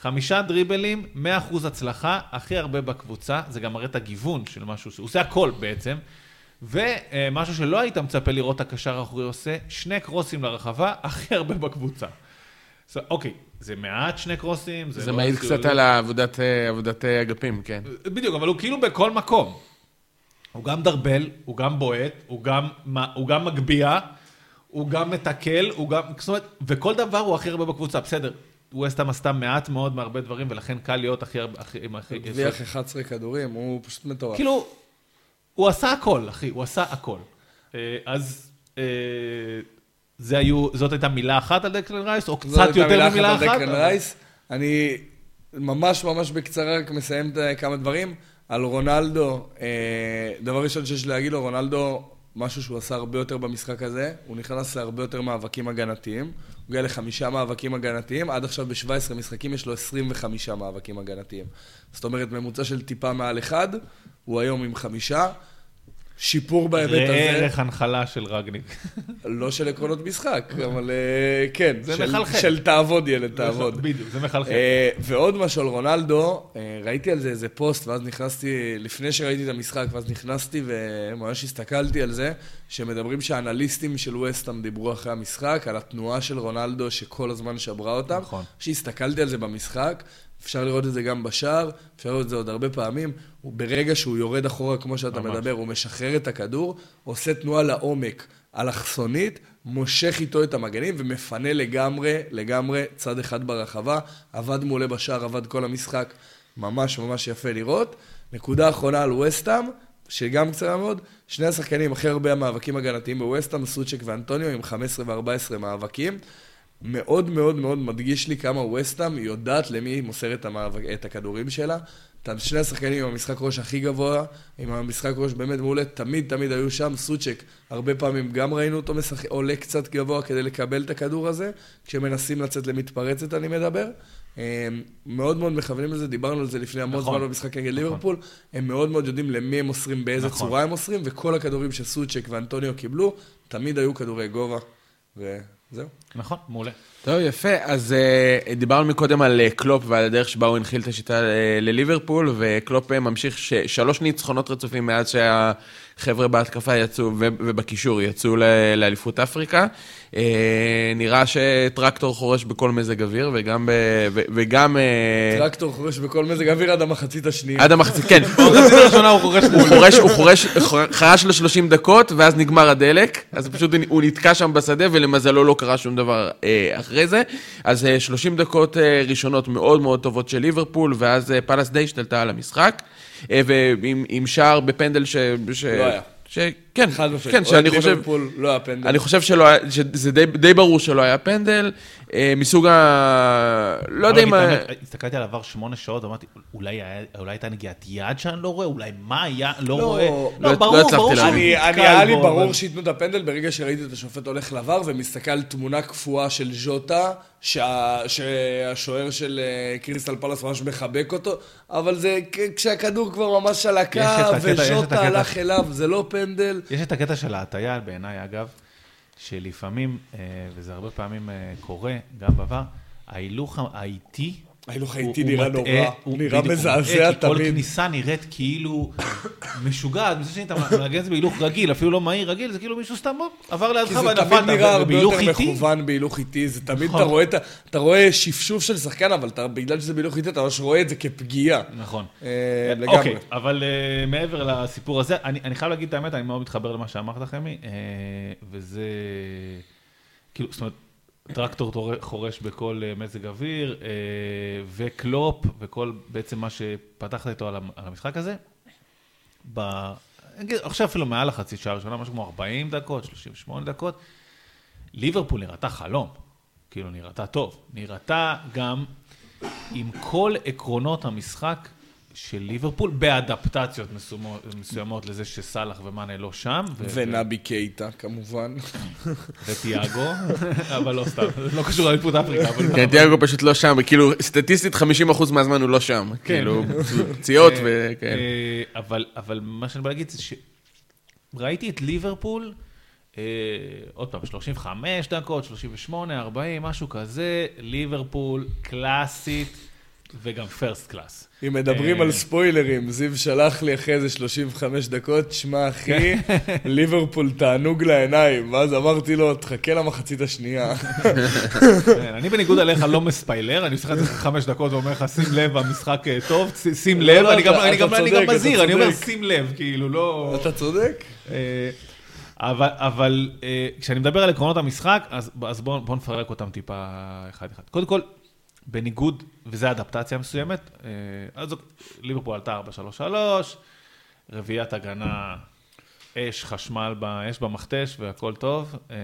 חמישה דריבלים, 100% הצלחה, הכי הרבה בקבוצה, זה גם מראה את הגיוון של משהו, הוא עושה הכל בעצם. ומשהו שלא היית מצפה לראות את הקשר האחורי עושה, שני קרוסים לרחבה, הכי הרבה בקבוצה. אז, אוקיי, זה מעט שני קרוסים, זה, זה לא מעיד איזשהו- קצת על העבודת אה, עבודת אה, אגפים, כן. בדיוק, אבל הוא כאילו בכל מקום. הוא גם דרבל, הוא גם בועט, הוא גם, הוא גם מגביה, הוא גם מתקל, הוא גם... זאת אומרת, וכל דבר הוא הכי הרבה בקבוצה, בסדר. ווסטהאם עשתה מעט מאוד מהרבה דברים, ולכן קל להיות הכי הרבה... הכי, הרוויח 11 כדורים, הוא פשוט מטורף. כאילו, הוא עשה הכל, אחי, הוא עשה הכל. אה, אז אה, זה היו, זאת הייתה מילה אחת על דקלן רייס, או זאת קצת הייתה יותר מילה ממילה אחת על אחת? דקלן רייס. אני ממש ממש בקצרה רק מסיים את כמה דברים. על רונלדו, אה, דבר ראשון שיש להגיד לו, רונלדו, משהו שהוא עשה הרבה יותר במשחק הזה, הוא נכנס להרבה יותר מאבקים הגנתיים. הוא הגיע לחמישה מאבקים הגנתיים, עד עכשיו ב-17 משחקים יש לו 25 מאבקים הגנתיים. זאת אומרת, ממוצע של טיפה מעל אחד, הוא היום עם חמישה. שיפור בהיבט ראה הזה. ערך הנחלה של רגניק. לא של עקרונות משחק, אבל אה, כן. זה של- מחלחל. של תעבוד, ילד, תעבוד. בדיוק, זה מחלחל. אה, ועוד משהו על רונלדו, אה, ראיתי על זה איזה פוסט, ואז נכנסתי, לפני שראיתי את המשחק, ואז נכנסתי וממש הסתכלתי על זה, שמדברים שהאנליסטים של וסטאם דיברו אחרי המשחק, על התנועה של רונלדו שכל הזמן שברה אותם. נכון. כשהסתכלתי על זה במשחק, אפשר לראות את זה גם בשער, אפשר לראות את זה עוד הרבה פעמים. ברגע שהוא יורד אחורה, כמו שאתה ממש. מדבר, הוא משחרר את הכדור, עושה תנועה לעומק, אלכסונית, מושך איתו את המגנים ומפנה לגמרי, לגמרי צד אחד ברחבה. עבד מעולה בשער, עבד כל המשחק, ממש ממש יפה לראות. נקודה אחרונה על וסטאם, שגם קצרה מאוד, שני השחקנים הכי הרבה המאבקים הגנתיים בווסטאם, סוצ'ק ואנטוניו, עם 15 ו-14 מאבקים. מאוד מאוד מאוד מדגיש לי כמה ווסטאם יודעת למי היא מוסרת את, המאבק, את הכדורים שלה. את שני השחקנים עם המשחק ראש הכי גבוה, עם המשחק ראש באמת מעולה, תמיד תמיד היו שם. סוצ'ק, הרבה פעמים גם ראינו אותו משחק, עולה קצת גבוה כדי לקבל את הכדור הזה, כשמנסים לצאת למתפרצת אני מדבר. הם מאוד מאוד מכוונים לזה, דיברנו על זה לפני המון נכון. זמן במשחק נגד נכון. ליברפול. הם מאוד מאוד יודעים למי הם מוסרים, באיזה נכון. צורה הם מוסרים, וכל הכדורים שסוצ'ק ואנטוניו קיבלו, תמיד היו כדורי גובה, וזהו. נכון, מעולה. טוב, יפה. אז אה, דיברנו מקודם על אה, קלופ ועל הדרך שבה הוא הנחיל את השיטה אה, לליברפול, וקלופ ממשיך ש- שלוש ניצחונות רצופים מאז שהחבר'ה בהתקפה יצאו, ובקישור יצאו לאליפות אפריקה. Uh, נראה שטרקטור חורש בכל מזג אוויר, וגם... וגם uh, טרקטור חורש בכל מזג אוויר עד המחצית השנייה. עד המחצית, כן. <laughs> במחצית הראשונה הוא חורש הוא חורש, הוא חורש, חרש לו 30 דקות, ואז נגמר הדלק, אז פשוט הוא נתקע שם בשדה, ולמזלו לא קרה שום דבר אה, אחרי זה. אז אה, 30 דקות אה, ראשונות מאוד מאוד טובות של ליברפול, ואז אה, פאלאס די השתלטה על המשחק, אה, ועם עם שער בפנדל ש... ש... לא היה. כן, חד משמעית. כן, שאני אוהד חושב... ליברפול, לא היה פנדל. אני חושב שלא היה, שזה די, די ברור שלא היה פנדל, אה, מסוג ה... לא יודע אם... אבל ה- האמת, הסתכלתי על עבר שמונה שעות, אמרתי, אולי היה- אולי הייתה נגיעת יד שאני לא רואה, אולי מה היה, לא לא, רואה. לא- לא, לא ברור, הצלחתי ברור. שהוא אני, היה לי ברור שייתנו את הפנדל ברגע שראיתי את השופט הולך לבר ומסתכל על תמונה קפואה של ז'וטה, שה, שהשוער של אה, קריסטל פלס ממש מחבק אותו, אבל זה כשהכדור כבר ממש על הקו, וז'וטה הלך אליו, זה לא פנדל. יש את הקטע של ההטייה, בעיניי אגב, שלפעמים, אה, וזה הרבה פעמים אה, קורה, גם בעבר, ההילוך האיטי... ההילוך הוא- האיטי נראה נורא, הוא- נראה מזעזע כי כל תמיד. כניסה נראית כאילו משוגעת, מזה שאתה מנגן את זה בהילוך רגיל, אפילו לא מהיר רגיל, זה כאילו מישהו סתם עבר לידך כי זה ונפלת, תמיד נראה הרבה ובהילוך יותר איטי, מכוון בהילוך איטי, זה תמיד נכון. אתה רואה, אתה רואה שפשוף של שחקן, אבל בגלל שזה בהילוך איטי, אתה ממש רואה את זה כפגיעה. נכון. אה, לגמרי. אוקיי, אבל uh, מעבר לסיפור הזה, אני, חייב להגיד את האמת, אני מאוד מתחבר למה שאמרת, חמי, וזה... כאילו, זאת אומרת, טרקטור חורש בכל uh, מזג אוויר, uh, וקלופ, וכל בעצם מה שפתחת איתו על, המ- על המשחק הזה, ב... עכשיו אפילו מעל החצי שעה הראשונה, משהו כמו 40 דקות, 38 דקות, ליברפול נראתה חלום, כאילו נראתה טוב, נראתה גם עם כל עקרונות המשחק של ליברפול, באדפטציות מסוימות, לזה שסאלח ומאנה לא שם, ונבי קייטה, כמובן. וטיאגו, אבל לא סתם, לא קשור לאליפות אפריקה. כן, תיאגו פשוט לא שם, כאילו, סטטיסטית 50% מהזמן הוא לא שם. כאילו, <laughs> פציעות וכאלה. אה, אבל, אבל מה שאני בא להגיד זה שראיתי את ליברפול, אה, עוד פעם, 35 דקות, 38, 40, משהו כזה, ליברפול קלאסית וגם פרסט קלאס. אם מדברים אה, על ספוילרים, זיו שלח לי אחרי איזה 35 דקות, שמע אחי, ליברפול תענוג לעיניים. ואז אמרתי לו, תחכה למחצית השנייה. כן, אני בניגוד אליך לא מספיילר, אני משחק את זה חמש דקות ואומר לך, שים לב, המשחק אה, טוב, שים לב, לא, אני גם- אתה- אני גם מזהיר, אני אומר. שים לב, כאילו, לא... אתה צודק. אה, אבל, אבל אה, כשאני מדבר על עקרונות המשחק, אז, אז בואו בוא נפרק אותם טיפה אחד-אחד. קודם כל, בניגוד, וזו אדפטציה מסוימת, אה, אז ליברפול עלתה 4-3-3, רביעיית הגנה, אש, חשמל, אש במכתש והכל טוב. אה,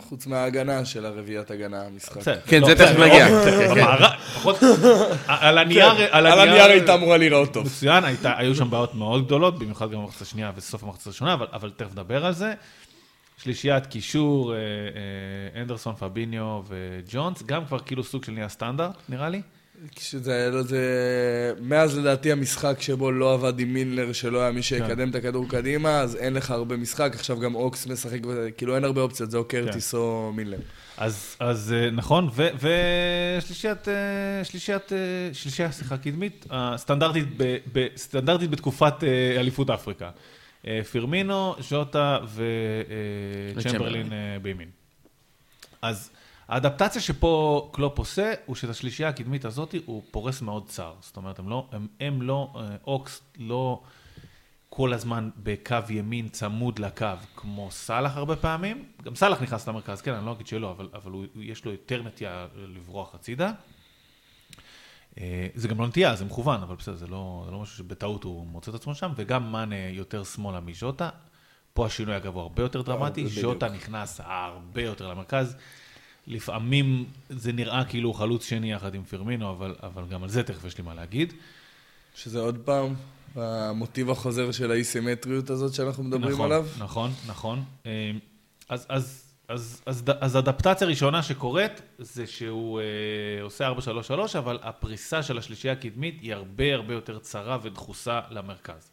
חוץ מההגנה של הרביעיית הגנה, המשחק. כן, לא, זה תכף נגיע. על הנייר, על הנייר הייתה אמורה להיראות טוב. מצוין, היו שם בעיות מאוד גדולות, במיוחד גם במחצית השנייה וסוף המחצית הראשונה, אבל, אבל תכף נדבר על זה. שלישיית קישור, אה, אנדרסון, פביניו וג'ונס, גם כבר כאילו סוג של נהיה סטנדרט, נראה לי. כשזה, לא, זה... מאז לדעתי המשחק שבו לא עבד עם מילנר, שלא היה מי שיקדם את הכדור קדימה, אז אין לך הרבה משחק, עכשיו גם אוקס משחק, כאילו אין הרבה אופציות, זה או קרטיס או מילנר. אז, אז אה, נכון, ושלישיית, אה, שלישיית, אה, שלישייה, סליחה, קדמית, סטנדרטית, ב, ב, סטנדרטית בתקופת אליפות אפריקה. פירמינו, ז'וטה וצ'מברלין. בימין. אז האדפטציה שפה קלופ עושה, הוא שאת השלישייה הקדמית הזאת הוא פורס מאוד צר. זאת אומרת, הם לא, הם, הם לא, אה, אוקס לא כל הזמן בקו ימין צמוד לקו, כמו סאלח הרבה פעמים. גם סאלח נכנס למרכז, כן, אני לא אגיד שלא, אבל, אבל הוא, יש לו יותר נטייה לברוח הצידה. אה, זה גם לא נטייה, זה מכוון, אבל בסדר, זה לא, זה לא משהו שבטעות הוא מוצא את עצמו שם, וגם מאנה יותר שמאלה מז'וטה. פה השינוי אגב הוא הרבה יותר דרמטי. ז'וטה נכנס הרבה יותר למרכז. לפעמים זה נראה כאילו הוא חלוץ שני יחד עם פרמינו, אבל, אבל גם על זה תכף יש לי מה להגיד. שזה עוד פעם, המוטיב החוזר של האי-סימטריות הזאת שאנחנו מדברים נכון, עליו. נכון, נכון. אה, אז, אז, אז, אז, אז אדפטציה ראשונה שקורית, זה שהוא אה, עושה 4-3-3, אבל הפריסה של השלישייה הקדמית היא הרבה הרבה יותר צרה ודחוסה למרכז.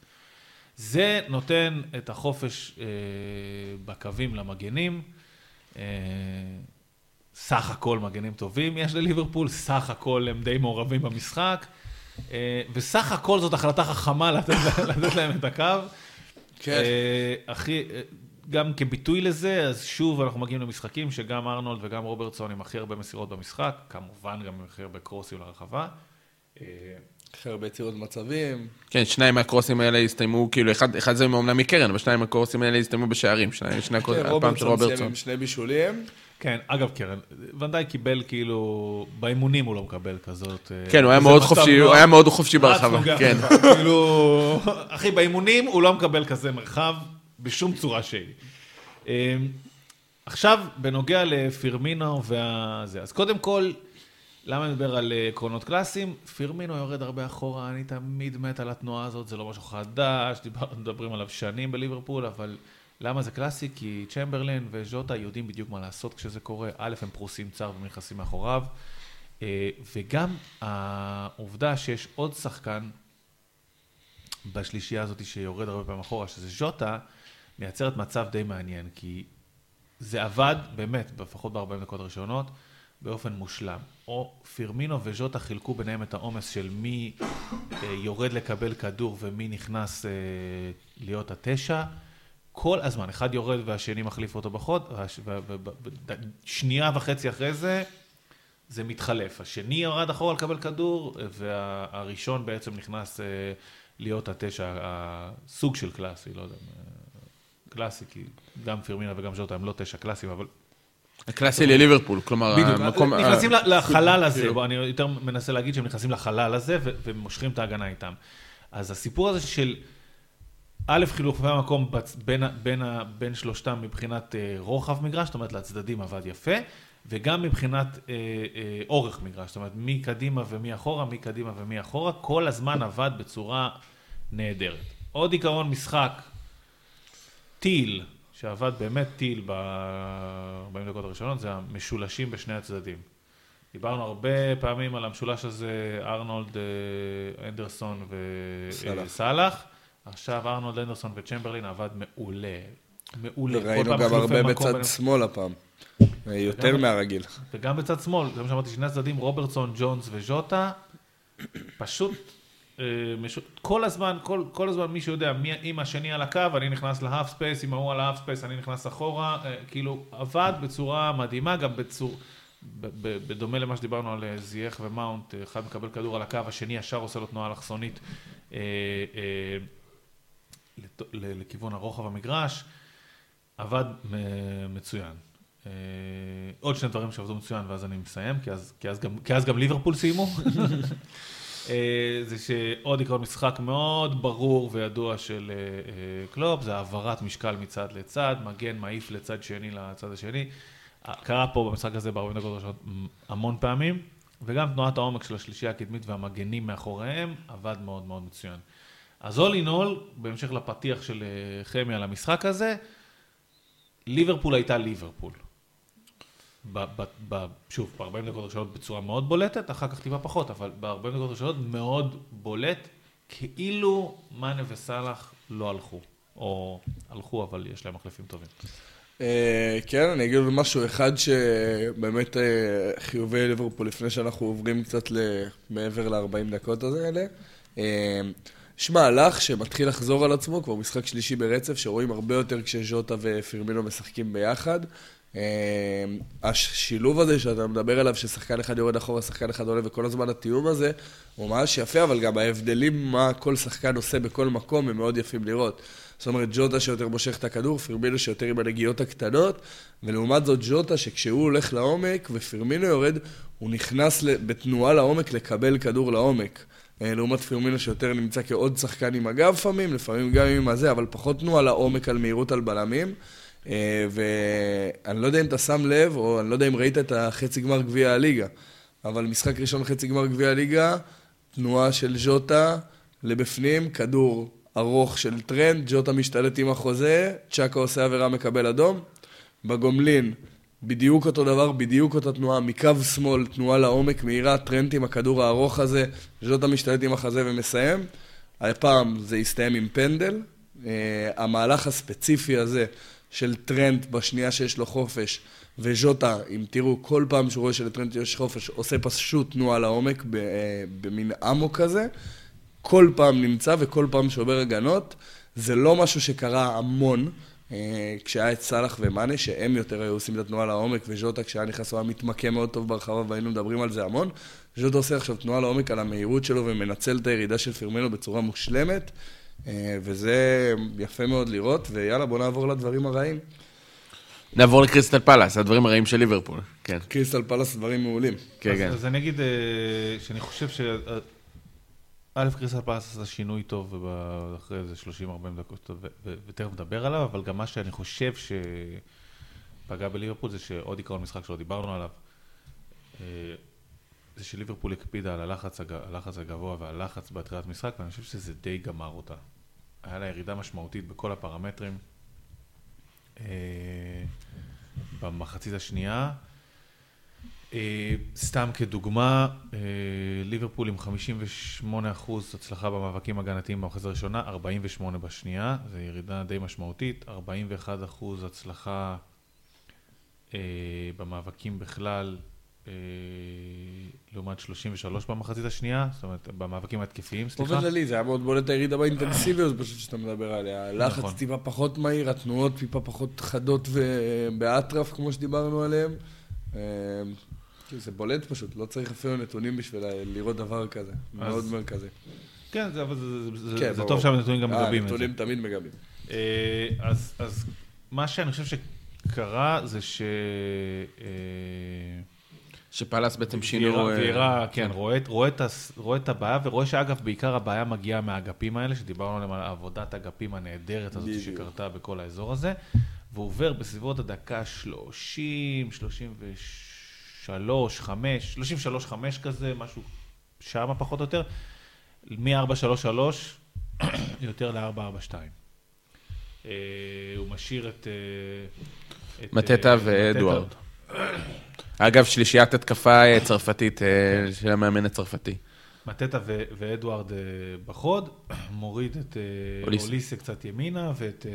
זה נותן את החופש אה, בקווים למגנים. אה, סך הכל מגנים טובים יש לליברפול, סך הכל הם די מעורבים במשחק, אה, וסך הכל זאת החלטה חכמה לתת, <laughs> לתת להם את הקו. כן. אה, הכי, אה, גם כביטוי לזה, אז שוב אנחנו מגיעים למשחקים שגם ארנולד וגם רוברטסון עם הכי הרבה מסירות במשחק, כמובן גם עם הכי הרבה קרוסים לרחבה. אה, הכי הרבה יצירות מצבים. כן, שניים מהקרוסים האלה הסתיימו, כאילו, אחד, אחד זה אומנם מקרן, אבל שניים מהקרוסים האלה הסתיימו בשערים, שניים, שני הקרוסים, כן, הפעם של רוברטסון שני בישולים. כן, אגב, קרן, ונדאי קיבל כאילו, באימונים הוא לא מקבל כזאת. אה, כן, הוא היה מאוד חופשי, נוח. הוא היה מאוד חופשי ברחבה, כן. <laughs> כאילו, אחי, באימונים הוא לא מקבל כזה מרחב. בשום צורה שהיא. אה, עכשיו, בנוגע לפירמינו והזה, אז קודם כל, למה אני מדבר על אה, עקרונות קלאסיים? פירמינו יורד הרבה אחורה, אני תמיד מת על התנועה הזאת, זה לא משהו חדש, דיבר, מדברים עליו שנים בליברפול, אבל למה זה קלאסי? כי צ'מברלין וז'וטה יודעים בדיוק מה לעשות כשזה קורה. א', הם פרוסים צר ונכנסים מאחוריו, אה, וגם העובדה שיש עוד שחקן בשלישייה הזאת שיורד הרבה פעמים אחורה, שזה ז'וטה, מייצרת מצב די מעניין, כי זה עבד, באמת, לפחות ב-40 דקות הראשונות, באופן מושלם. או פירמינו וז'וטה חילקו ביניהם את העומס של מי אה, יורד לקבל כדור ומי נכנס אה, להיות התשע. כל הזמן, אחד יורד והשני מחליף אותו בחוד, שנייה וחצי אחרי זה, זה מתחלף. השני ירד אחורה לקבל כדור, והראשון בעצם נכנס אה, להיות התשע, הסוג של קלאסי, לא יודע, קלאסי, כי גם פירמינה וגם ז'וטה הם לא תשע קלאסיים, אבל... הקלאסי לליברפול, כלומר, בדיוק, המקום... נכנסים לחלל הזה, בוא, אני יותר מנסה להגיד שהם נכנסים לחלל הזה ומושכים את ההגנה איתם. אז הסיפור הזה של... א', חילופי המקום בין, בין, בין שלושתם מבחינת אה, רוחב מגרש, זאת אומרת לצדדים עבד יפה, וגם מבחינת אה, אה, אורך מגרש, זאת אומרת מי קדימה ומי אחורה, מי קדימה ומי אחורה, כל הזמן עבד בצורה נהדרת. עוד עיקרון משחק, טיל, שעבד באמת טיל ב-40 דקות הראשונות, זה המשולשים בשני הצדדים. דיברנו הרבה פעמים על המשולש הזה, ארנולד, אה, אנדרסון וסאלח. עכשיו ארנולד אנדרסון וצ'מברלין עבד מעולה. מעולה. וראינו גם הרבה בצד בין... שמאל הפעם. יותר וגם, מהרגיל. וגם בצד שמאל, זה מה שאמרתי, שני הצדדים, רוברטסון, ג'ונס וז'וטה, פשוט. כל הזמן, כל, כל הזמן מישהו יודע, מי, אם השני על הקו, אני נכנס ל half space, אם ההוא על ה half space, אני נכנס אחורה, אה, כאילו, עבד בצורה מדהימה, גם בצורה... בדומה למה שדיברנו על אה, זייח ומאונט, אחד מקבל כדור על הקו, השני ישר עושה לו תנועה אלכסונית לכיוון הרוחב המגרש, עבד מצוין. אה, עוד שני דברים שעבדו מצוין ואז אני מסיים, כי אז, כי אז, גם, כי אז גם ליברפול סיימו. <laughs> אה, זה שעוד עקרון משחק מאוד ברור וידוע של אה, קלופ, זה העברת משקל מצד לצד, מגן מעיף לצד שני לצד השני. קרה פה במשחק הזה ב-40 דקות ראשונות המון פעמים, וגם תנועת העומק של השלישייה הקדמית והמגנים מאחוריהם עבד מאוד מאוד מצוין. אז in all, בהמשך לפתיח של אה, חמי על המשחק הזה, ליברפול הייתה ליברפול. שוב, ב-40 דקות ראשונות בצורה מאוד בולטת, אחר כך טיפה פחות, אבל ב-40 דקות ראשונות מאוד בולט, כאילו מאנה וסאלח לא הלכו. או הלכו, אבל יש להם מחלפים טובים. אה, כן, אני אגיד משהו אחד שבאמת אה, חיובי ליברפול, לפני שאנחנו עוברים קצת מעבר ל-40 דקות האלה. יש מהלך שמתחיל לחזור על עצמו, כבר משחק שלישי ברצף, שרואים הרבה יותר כשז'וטה ופירמינו משחקים ביחד. אה, השילוב הזה שאתה מדבר עליו, ששחקן אחד יורד אחורה, שחקן אחד עולה, וכל הזמן התיאום הזה, הוא ממש יפה, אבל גם ההבדלים מה כל שחקן עושה בכל מקום, הם מאוד יפים לראות. זאת אומרת, ג'וטה שיותר מושך את הכדור, פירמינו שיותר עם הנגיעות הקטנות, ולעומת זאת ג'וטה שכשהוא הולך לעומק ופירמינו יורד, הוא נכנס בתנועה לעומק לקבל כדור לעומק. אה, לעומת פירמינו שיותר נמצא כעוד שחקן עם הגב לפעמים, לפעמים גם עם הזה, אבל פחות תנועה לעומק על מהירות על בלמים. אה, ואני לא יודע אם אתה שם לב, או אני לא יודע אם ראית את החצי גמר גביע הליגה, אבל משחק ראשון חצי גמר גביע הליגה, תנועה של ז'וטה לבפנים, כדור ארוך של טרנט, ז'וטה משתלט עם החזה, ג'אקה עושה עבירה מקבל אדום. בגומלין, בדיוק אותו דבר, בדיוק אותה תנועה, מקו שמאל, תנועה לעומק, מהירה, טרנט עם הכדור הארוך הזה, ז'וטה משתלט עם החזה ומסיים. הפעם זה הסתיים עם פנדל. Uh, המהלך הספציפי הזה של טרנט בשנייה שיש לו חופש, וז'וטה, אם תראו, כל פעם שהוא רואה שלטרנט יש חופש, עושה פשוט תנועה לעומק uh, במין אמוק כזה. כל פעם נמצא וכל פעם שובר הגנות. זה לא משהו שקרה המון. אה, כשהיה את סאלח ומאנה, שהם יותר היו עושים את התנועה לעומק, וז'וטה כשהיה נכנס הוא היה מתמקם מאוד טוב ברחבה והיינו מדברים על זה המון. ז'וטה עושה עכשיו תנועה לעומק על המהירות שלו ומנצל את הירידה של פירמינו בצורה מושלמת, אה, וזה יפה מאוד לראות, ויאללה בוא נעבור לדברים הרעים. נעבור לקריסטל פלאס, הדברים הרעים של ליברפול, כן. קריסטל פלאס דברים מעולים. כן, כן. אז אני אגיד אה, שאני חושב ש... א', קריסטל פלאס עשה שינוי טוב וב- אחרי איזה 30-40 דקות, ו- ו- ותכף נדבר עליו, אבל גם מה שאני חושב שפגע בליברפול זה שעוד עיקרון משחק שלא דיברנו עליו, אה, זה שליברפול הקפידה על הלחץ, הג- הלחץ הגבוה והלחץ בתחילת משחק, ואני חושב שזה די גמר אותה. היה לה ירידה משמעותית בכל הפרמטרים. אה, במחצית השנייה. אה, סתם כדוגמה, אה, ליברפול עם 58% הצלחה במאבקים הגנתיים במחצית הראשונה, 48 בשנייה, זו ירידה די משמעותית, 41% הצלחה במאבקים בכלל, לעומת 33 במחצית השנייה, זאת אומרת, במאבקים ההתקפיים, סליחה. באופן כללי, זה היה מאוד בולט הירידה באינטנסיביות פשוט שאתה מדבר עליה. הלחץ נכון. טיפה פחות מהיר, התנועות טיפה פחות חדות ובאטרף, כמו שדיברנו עליהן. אה, זה בולט פשוט, לא צריך אפילו נתונים בשביל לראות דבר כזה. מאוד מרכזי. כן, זה, אבל זה, זה, כן, זה. טוב שהנתונים גם אה, מגבים את זה. הנתונים תמיד מגבים. אה, אז, אז מה שאני חושב שקרה זה ש... אה, שפאלאס בעצם שינו... ויירה, אה, ויירה, כן, רואה, את- הבעיה, ורואה שאגב, בעיקר הבעיה מגיעה מהאגפים האלה, שדיברנו עליהם על עבודת האגפים הנהדרת הזאת. שקרתה בכל האזור הזה, והוא עובר בסביבות הדקה 30, 33, 5, 33, 5 כזה, משהו שמה פחות או יותר, מ-433 <coughs> יותר ל-442. אה, הוא משאיר את... אה, מטטה ואדוארד. אגב, שלישיית התקפה אה, צרפתית אה, של המאמן הצרפתי. מטטה ו- ואדוארד אה, בחוד, <clears throat> מוריד את אוליסה. קצת ימינה ואת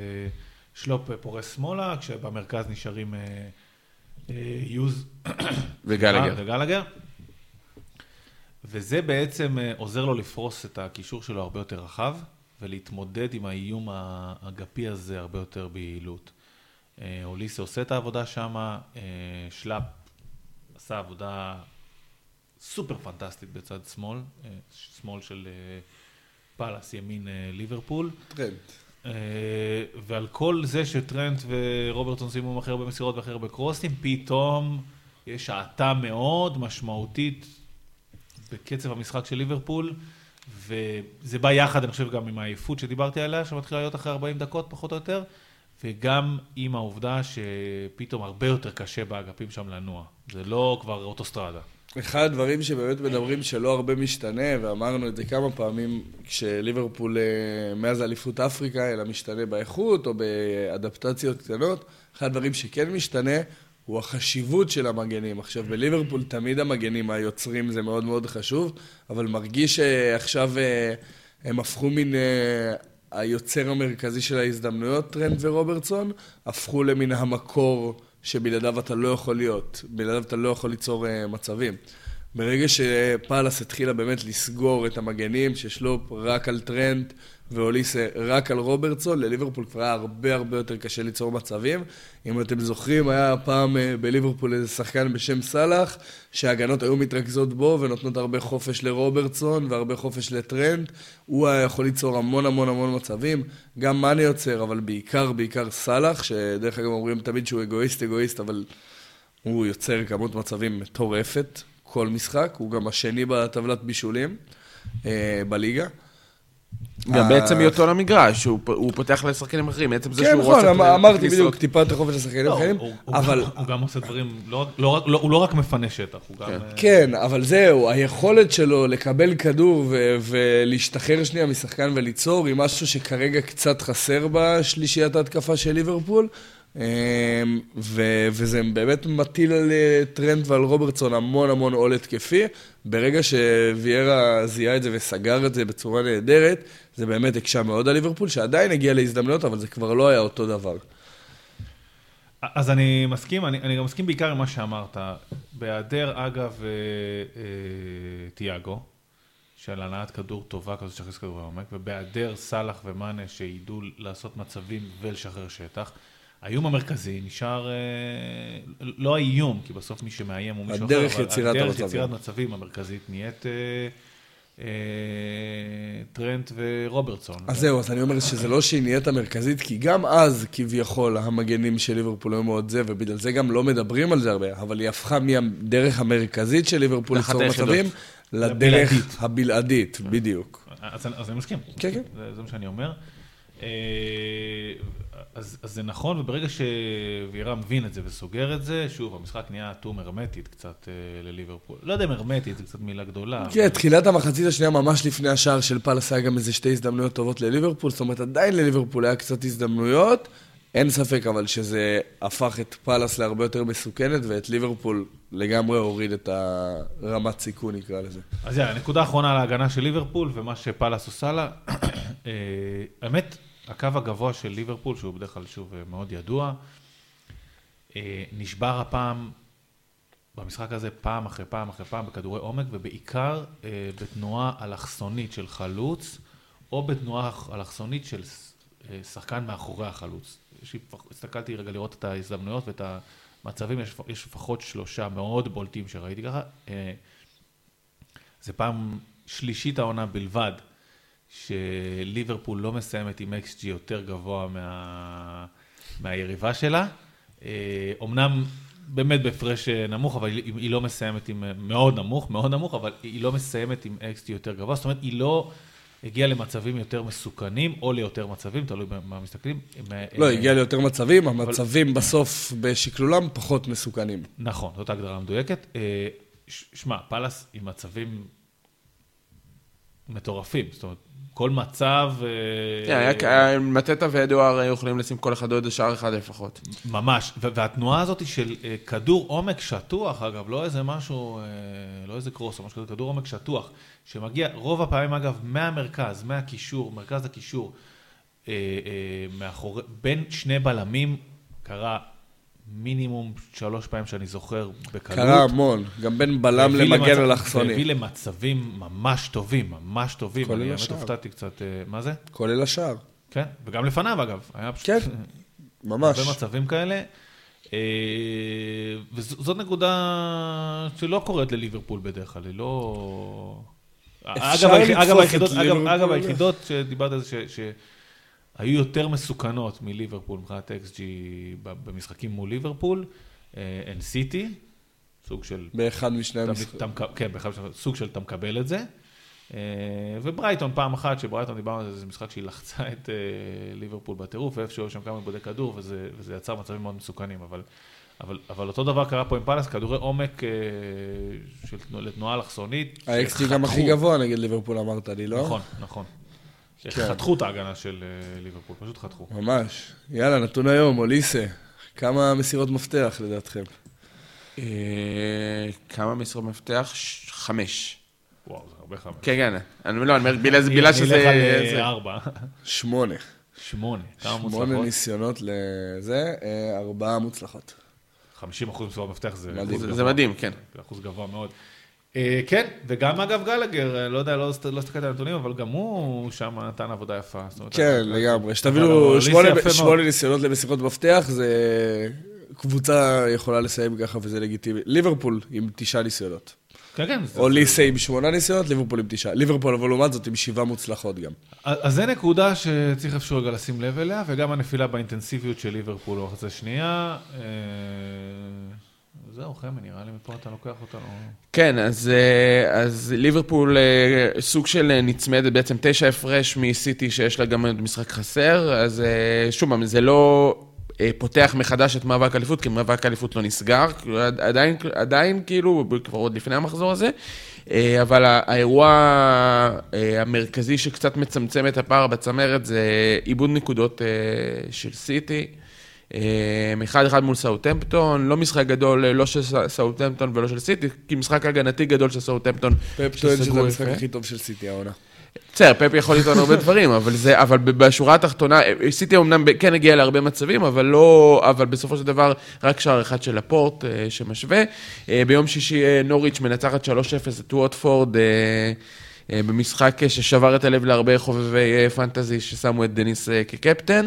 שלופ פורס שמאלה, כשבמרכז נשארים יוז <coughs> וגלגר. וגלגר. וזה בעצם עוזר לו לפרוס את הקישור שלו הרבה יותר רחב, ולהתמודד עם האיום האגפי הזה הרבה יותר ביעילות. אוליסה עושה את העבודה שם, שלופ עשה עבודה סופר פנטסטית בצד שמאל, אה, שמאל של אה, פאלאס, ימין אה, ליברפול. טרנט. אה, ועל כל זה שטרנט ורוברטסון סיימו הכי הרבה מסירות והכי הרבה קרוסים, פתאום יש האטה מאוד משמעותית בקצב המשחק של ליברפול, וזה בא יחד, אני חושב, גם עם העייפות שדיברתי עליה, שמתחילה להיות אחרי 40 דקות, פחות או יותר, וגם עם העובדה שפתאום הרבה יותר קשה באגפים שם לנוע. זה לא כבר אוטוסטרדה. אחד הדברים שבאמת מדברים שלא הרבה משתנה, ואמרנו את זה כמה פעמים, כשליברפול אה, מאז אליפות אפריקה, אלא משתנה באיכות או באדפטציות קטנות, אחד הדברים שכן משתנה הוא החשיבות של המגנים. עכשיו, בליברפול תמיד המגנים היוצרים זה מאוד מאוד חשוב, אבל מרגיש שעכשיו אה, הם הפכו מן... אה, היוצר המרכזי של ההזדמנויות, טרנט ורוברטסון, הפכו למין המקור שבלעדיו אתה לא יכול להיות, בלעדיו אתה לא יכול ליצור אה, מצבים. ברגע שפאלאס התחילה באמת לסגור את המגנים, ששלופ רק על טרנט ואוליסה רק על רוברטסון, לליברפול כבר היה הרבה הרבה יותר קשה ליצור מצבים. אם אתם זוכרים, היה פעם אה, בליברפול איזה שחקן בשם סאלח, שההגנות היו מתרכזות בו ונותנות הרבה חופש לרוברטסון והרבה חופש לטרנט. הוא היה יכול ליצור המון המון המון מצבים, גם מאנה יוצר, אבל בעיקר בעיקר סאלח, שדרך אגב אומרים תמיד שהוא אגואיסט אגואיסט, אבל הוא יוצר כמות מצבים מטורפת כל משחק, הוא גם השני בטבלת בישולים אה, בליגה. גם אה, בעצם היותו למגרש, הוא פותח לשחקנים אחרים, בעצם זה כן, שהוא נכון, רוצה... אמ- אמרתי להכניס בדיוק, טיפה יותר חופש לשחקנים לא, אחרים, אבל... הוא גם עושה דברים, לא לא הוא לא רק מפנה שטח, הוא גם... כן. אה, כן, אבל זהו, היכולת שלו לקבל כדור ולהשתחרר שנייה משחקן וליצור, היא משהו שכרגע קצת חסר בשלישיית ההתקפה של ליברפול. אמ, ו- וזה באמת מטיל על אה, טרנט ועל רוברטסון המון המון עול התקפי. ברגע שוויירה זיהה את זה וסגר את זה בצורה נהדרת, זה באמת הקשה מאוד על ליברפול, שעדיין הגיע להזדמנויות, אבל זה כבר לא היה אותו דבר. אז אני מסכים, אני, אני גם מסכים בעיקר עם מה שאמרת. בהיעדר, אגב, אה, אה, תיאגו, של הנעת כדור טובה כזאת שתכניס כדור לעומק, ובהיעדר סאלח ומאנה שידעו לעשות מצבים ולשחרר שטח, האיום המרכזי נשאר, אה, לא האיום, כי בסוף מי שמאיים הוא מישהו הדרך אחר, יצירת הדרך המצבים. יצירת מצבים המרכזית נהיית אה, אה, טרנט ורוברטסון. אז זהו, אז אני אומר שזה לא שהיא נהיית המרכזית, כי גם אז כביכול המגנים של ליברפול היו מאוד זה, ובגלל זה גם לא מדברים על זה הרבה, אבל היא הפכה מהדרך המרכזית של ליברפול ליצור. מצבים, לדרך. הבלעדית, בדיוק. אז אז אני מסכים. כן, כן. זה מה שאני אומר. אה, אז אז זה נכון, וברגע שווירה מבין את זה וסוגר את זה, שוב, המשחק נהיה טום הרמטית קצת אה, לליברפול. לא יודע אם הרמטית, זו קצת מילה גדולה. כן, תחילת המחצית השנייה, ממש לפני השער של פאלאס, היה גם איזה שתי הזדמנויות טובות לליברפול, זאת אומרת, עדיין לליברפול היה קצת הזדמנויות. אין ספק אבל שזה הפך את פאלאס להרבה יותר מסוכנת, ואת ליברפול לגמרי הוריד את הרמת סיכון, נקרא לזה. אז יאללה, נקודה אחרונה להגנה של ליברפול, ומה שפאלאס עושה לה. <clears throat> אה, האמת, הקו הגבוה של ליברפול, שהוא בדרך כלל שוב אה, מאוד ידוע, אה, נשבר הפעם, במשחק הזה, פעם אחרי פעם אחרי פעם בכדורי עומק, ובעיקר בתנועה אלכסונית של חלוץ, או בתנועה אלכסונית של שחקן מאחורי החלוץ. הסתכלתי רגע לראות את ההזדמנויות ואת המצבים, יש לפחות שלושה מאוד בולטים שראיתי ככה. זה פעם שלישית העונה בלבד, שליברפול לא מסיימת עם XG יותר גבוה מה, מהיריבה שלה. אומנם באמת בהפרש נמוך, אבל היא, היא לא מסיימת עם, מאוד נמוך, מאוד נמוך, אבל היא לא מסיימת עם XG יותר גבוה, זאת אומרת, היא לא... הגיע למצבים יותר מסוכנים, או ליותר מצבים, תלוי במה מסתכלים. לא, הגיע ליותר מצבים, המצבים בסוף בשקלולם פחות מסוכנים. נכון, זאת ההגדרה המדויקת. שמע, פאלאס עם מצבים מטורפים, זאת אומרת, כל מצב... כן, מטטה ואדואר היו יכולים לשים כל אחד עוד שער אחד לפחות. ממש, והתנועה הזאת של כדור עומק שטוח, אגב, לא איזה משהו, לא איזה קרוס או משהו כזה, כדור עומק שטוח, שמגיע רוב הפעמים, אגב, מהמרכז, מהקישור, מרכז הקישור, מאחורי, בין שני בלמים, קרה מינימום שלוש פעמים שאני זוכר בקלות. קרה המון, גם בין בלם למגן אלכסוני. והביא למצבים ממש טובים, ממש טובים. כולל אני השער. באמת הופתעתי קצת, מה זה? כולל השער. כן, וגם לפניו אגב. היה פשוט... כן, <laughs> ממש. הרבה מצבים כאלה. וזאת נקודה שלא קורית לליברפול בדרך כלל, היא לא... אגב, היחידות. אגב, היחידות שדיברת על זה, שהיו יותר מסוכנות מליברפול מבחינת XG במשחקים מול ליברפול, הן סיטי, סוג של... באחד משני המשחקים. כן, בכלל סוג של אתה מקבל את זה. אה, וברייטון פעם אחת, שברייטון דיברנו על זה, זה משחק שהיא לחצה את אה, ליברפול בטירוף, ואיפשהו היו שם כמה עיבודי כדור, וזה, וזה יצר מצבים מאוד מסוכנים, אבל, אבל, אבל אותו דבר קרה פה עם פאלאס, כדורי עומק אה, של, תנוע- לתנועה אלכסונית. ה-XG גם הכי. גבוה נגד ליברפול אמרת לי, לא? נכון, נכון. כן. חתכו את ההגנה של אה, ליברפול, פשוט חתכו. ממש. יאללה, נתון היום, אוליסה. כמה מסירות מפתח לדעתכם? אה, כמה משרות מפתח? חמש. וואו, זה הרבה חמש. כן, כן. אני לא, אני אומר, בגלל זה- בגלל שזה... נלך על זה- אה, ארבע. שמונה. שמונה. כמה שמונה? ניסיונות לזה, ארבעה מוצלחות. 50 אחוז מסירות מפתח זה מדהים. זה מדהים, כן. זה אחוז גבוה מאוד. אה, כן, וגם אגב גלגר, אה, לא יודע, לא לא הסתכלתי על הנתונים, אבל גם הוא שם נתן עבודה יפה. כן, לגמרי. שתבינו, שמונה- ניסיונות למסירות מפתח, זה... קבוצה יכולה לסיים ככה וזה לגיטימי. ליברפול עם תשעה ניסיונות. כן, כן. זה- אוליסה עם שמונה ניסיונות, ליברפול עם תשעה. ליברפול, אבל לעומת זאת, עם שבעה מוצלחות גם. אז זה נקודה שצריך איפשהו רגע לשים לב אליה, וגם הנפילה באינטנסיביות של ליברפול במחצית השנייה. אה, זהו, חמי, נראה לי מפה אתה לוקח אותנו. כן, אז, אה, אז ליברפול אה, סוג של אה, נצמדת, בעצם תשע הפרש מסיטי שיש לה גם משחק חסר, אז שוב זה לא פותח מחדש את מאבק האליפות, כי מאבק האליפות לא נסגר, כאילו, עד- עדיין, עדיין כאילו, כבר עוד לפני המחזור הזה, אבל האירוע המרכזי שקצת מצמצם את הפער בצמרת זה איבוד נקודות של סיטי. אה, אחד אחד מול סאוטהמפטון, לא משחק גדול, אה, לא של סא- סאוטהמפטון ולא של סיטי, כי משחק הגנתי גדול של סאוטהמפטון. פפ טוען שזה המשחק. הכי טוב של סיטי העונה. בסדר, פפ יכול לטעון הרבה דברים, אבל זה, אבל בשורה התחתונה, אה, סיטי אמנם כן הגיע להרבה מצבים, אבל לא, אבל בסופו של דבר, רק שער אחד של לפורט אה, שמשווה. ביום שישי נוריץ' מנצחת 3-0 את ווטפורד. במשחק ששבר את הלב להרבה חובבי פנטזי ששמו את דניס כקפטן.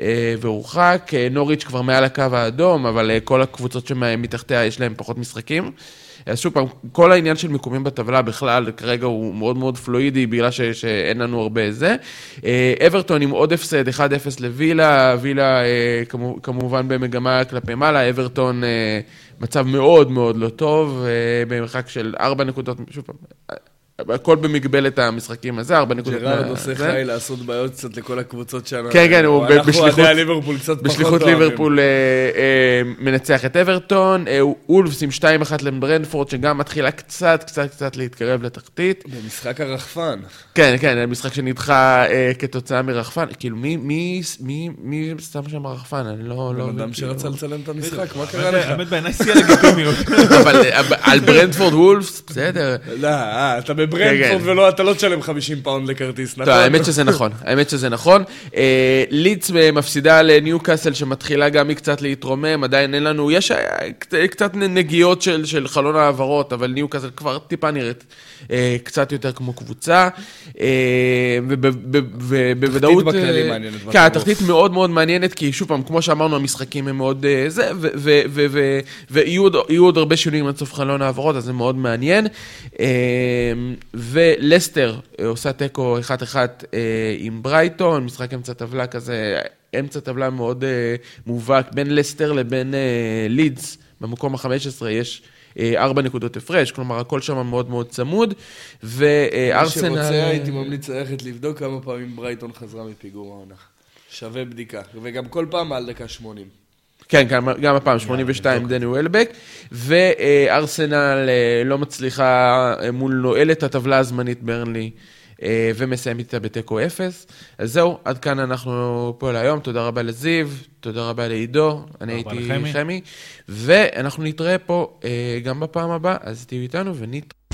אה, והורחק, אה, נוריץ' כבר מעל הקו האדום, אבל אה, כל הקבוצות שמתחתיה יש להם פחות משחקים. אז שוב פעם, כל העניין של מיקומים בטבלה בכלל, כרגע הוא מאוד מאוד פלואידי, בגלל ש, שאין לנו הרבה זה. אברטון עם עוד הפסד, 1-0 לווילה, וילה כמו, כמובן במגמה כלפי מעלה, אברטון מצב מאוד מאוד לא טוב, במרחק של 4 נקודות, שוב פעם, הכל במגבלת המשחקים הזה, ארבע נקודות. ג'רארד מה- עושה זה. חי לעשות בעיות קצת לכל הקבוצות שלנו. כן, כן, הוא ב- אנחנו בשליחות- אוהדי ליברפול קצת פחות בשליחות אוהבים. ליברפול אה, אה, מנצח את אברטון, אה, וולפס עם 2-1 לברנטפורד, שגם מתחילה קצת, קצת, קצת להתקרב לתחתית. במשחק הרחפן. כן, כן, משחק שנדחה אה, כתוצאה מרחפן. כאילו, מי, מי, מי, מי שם שם רחפן? אני לא... לא בן אדם כאילו. שרצה לצלם את המשחק, מה קרה לך? האמת בעיניי שיא הלגיטימיות. אבל אה, על ברנטפורד וולפס, בסדר. לא, אה, אתה בברנטפורד כן. ולא, אתה לא תשלם 50 פאונד לכרטיס, נכון? טוב, האמת שזה נכון, <laughs> האמת שזה נכון. אה, לידס אה, מפסידה לניוקאסל שמתחילה גם היא קצת להתרומם, עדיין אין לנו, יש אה, קצת- נגיעות של, של חלון העברות, אבל ניוקאסל כבר טיפה נראית קצת יותר כמו קבוצה. ובוודאות... תחתית בכללי מעניינת כן. התחתית מאוד מאוד מעניינת, כי שוב פעם, כמו שאמרנו, המשחקים הם מאוד זה, ויהיו עוד- יהיו עוד הרבה שינויים עד סוף חלון העברות, אז זה מאוד מעניין. ולסטר אה, עושה תיקו 1-1 אה, עם ברייטון, משחק אמצע טבלה כזה, אמצע טבלה מאוד אה, מובהק בין לסטר לבין לידס, במקום ה-15 יש... ארבע נקודות הפרש, כלומר הכל שם מאוד מאוד צמוד, מי וארסנל... שרוצה, הייתי ממליץ ללכת לבדוק כמה פעמים ברייטון חזרה מפיגור העונה. שווה בדיקה. וגם כל פעם מעל דקה 80. כן, גם, גם הפעם, 82 דני וולבק, וארסנל אה, לא מצליחה אה, מול נועלת הטבלה הזמנית ברנלי, אה, ומסיימת איתה בתיקו אפס. אז זהו, עד כאן אנחנו פה להיום, תודה רבה לזיו, תודה רבה לעידו, אני הייתי. חמי, ואנחנו נתראה פה גם בפעם הבאה, אז תהיו איתנו ונתראה.